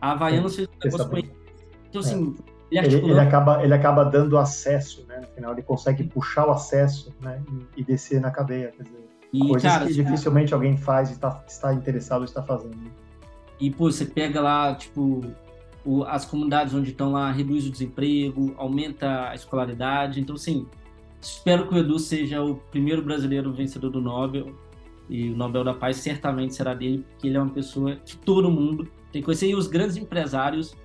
A Havaianas fez um negócio com Então, assim, é. ele, ele, ele, acaba, ele acaba dando acesso, né? No final, ele consegue puxar o acesso né? e, e descer na cadeia. Quer dizer, e, coisas cara, que dificilmente alguém faz e tá, está interessado está fazendo. E, pô, você pega lá, tipo, o, as comunidades onde estão lá, reduz o desemprego, aumenta a escolaridade. Então, assim, Espero que o Edu seja o primeiro brasileiro vencedor do Nobel. E o Nobel da Paz certamente será dele, porque ele é uma pessoa que todo mundo tem que conhecer. E os grandes empresários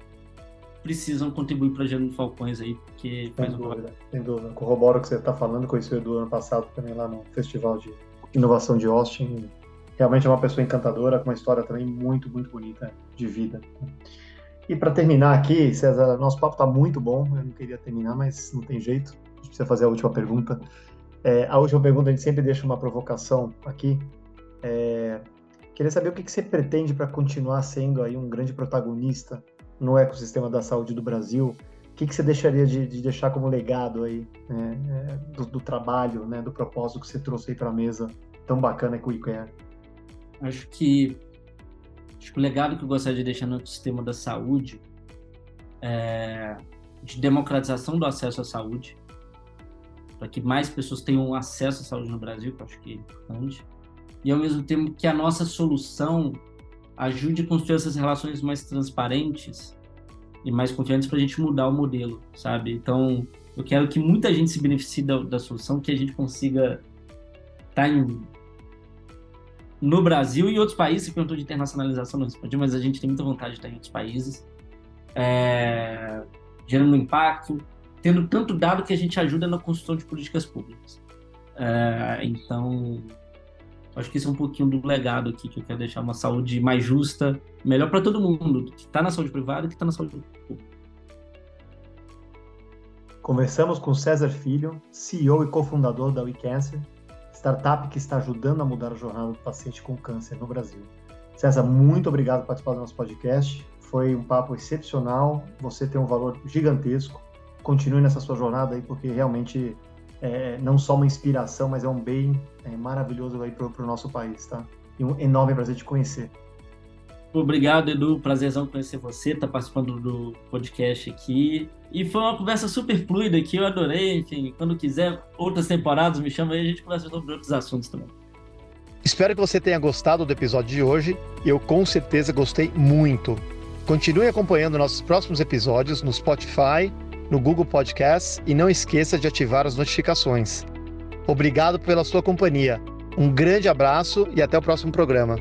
precisam contribuir para Gerando Falcões aí, porque sem faz dúvida, um... Sem dúvida. Corroboro o que você está falando. Conheci o Edu ano passado também lá no Festival de Inovação de Austin. Realmente é uma pessoa encantadora, com uma história também muito, muito bonita de vida. E para terminar aqui, César, nosso papo está muito bom. Eu não queria terminar, mas não tem jeito precisa fazer a última pergunta. É, a última pergunta a gente sempre deixa uma provocação aqui. É, queria saber o que, que você pretende para continuar sendo aí um grande protagonista no ecossistema da saúde do Brasil. O que, que você deixaria de, de deixar como legado aí né, é, do, do, trabalho, né, do propósito que você trouxe aí para a mesa tão bacana que o ICARE? Acho que, acho que o legado que eu gostaria de deixar no sistema da saúde é de democratização do acesso à saúde, para que mais pessoas tenham acesso à saúde no Brasil, que eu acho que é importante, e ao mesmo tempo que a nossa solução ajude a construir essas relações mais transparentes e mais confiantes para a gente mudar o modelo, sabe? Então, eu quero que muita gente se beneficie da, da solução, que a gente consiga estar tá no Brasil e outros países. Você perguntou de internacionalização, não respondi, mas a gente tem muita vontade de estar em outros países, é, gerando impacto, tendo tanto dado que a gente ajuda na construção de políticas públicas. É, então, Acho que isso é um pouquinho do legado aqui que eu quero deixar uma saúde mais justa, melhor para todo mundo, que está na saúde privada e que está na saúde pública. Conversamos com César Filho, CEO e cofundador da WeCancer, startup que está ajudando a mudar a jornada do paciente com câncer no Brasil. César, muito obrigado por participar do nosso podcast. Foi um papo excepcional. Você tem um valor gigantesco. Continue nessa sua jornada aí, porque realmente é não só uma inspiração, mas é um bem é, maravilhoso aí para o nosso país, tá? E um enorme prazer te conhecer. Obrigado, Edu. Prazerzão conhecer você, estar tá participando do podcast aqui. E foi uma conversa super fluida que eu adorei. Enfim, quando quiser outras temporadas, me chama aí a gente conversa sobre outros assuntos também. Espero que você tenha gostado do episódio de hoje. Eu com certeza gostei muito. Continue acompanhando nossos próximos episódios no Spotify, no Google Podcasts e não esqueça de ativar as notificações. Obrigado pela sua companhia. Um grande abraço e até o próximo programa.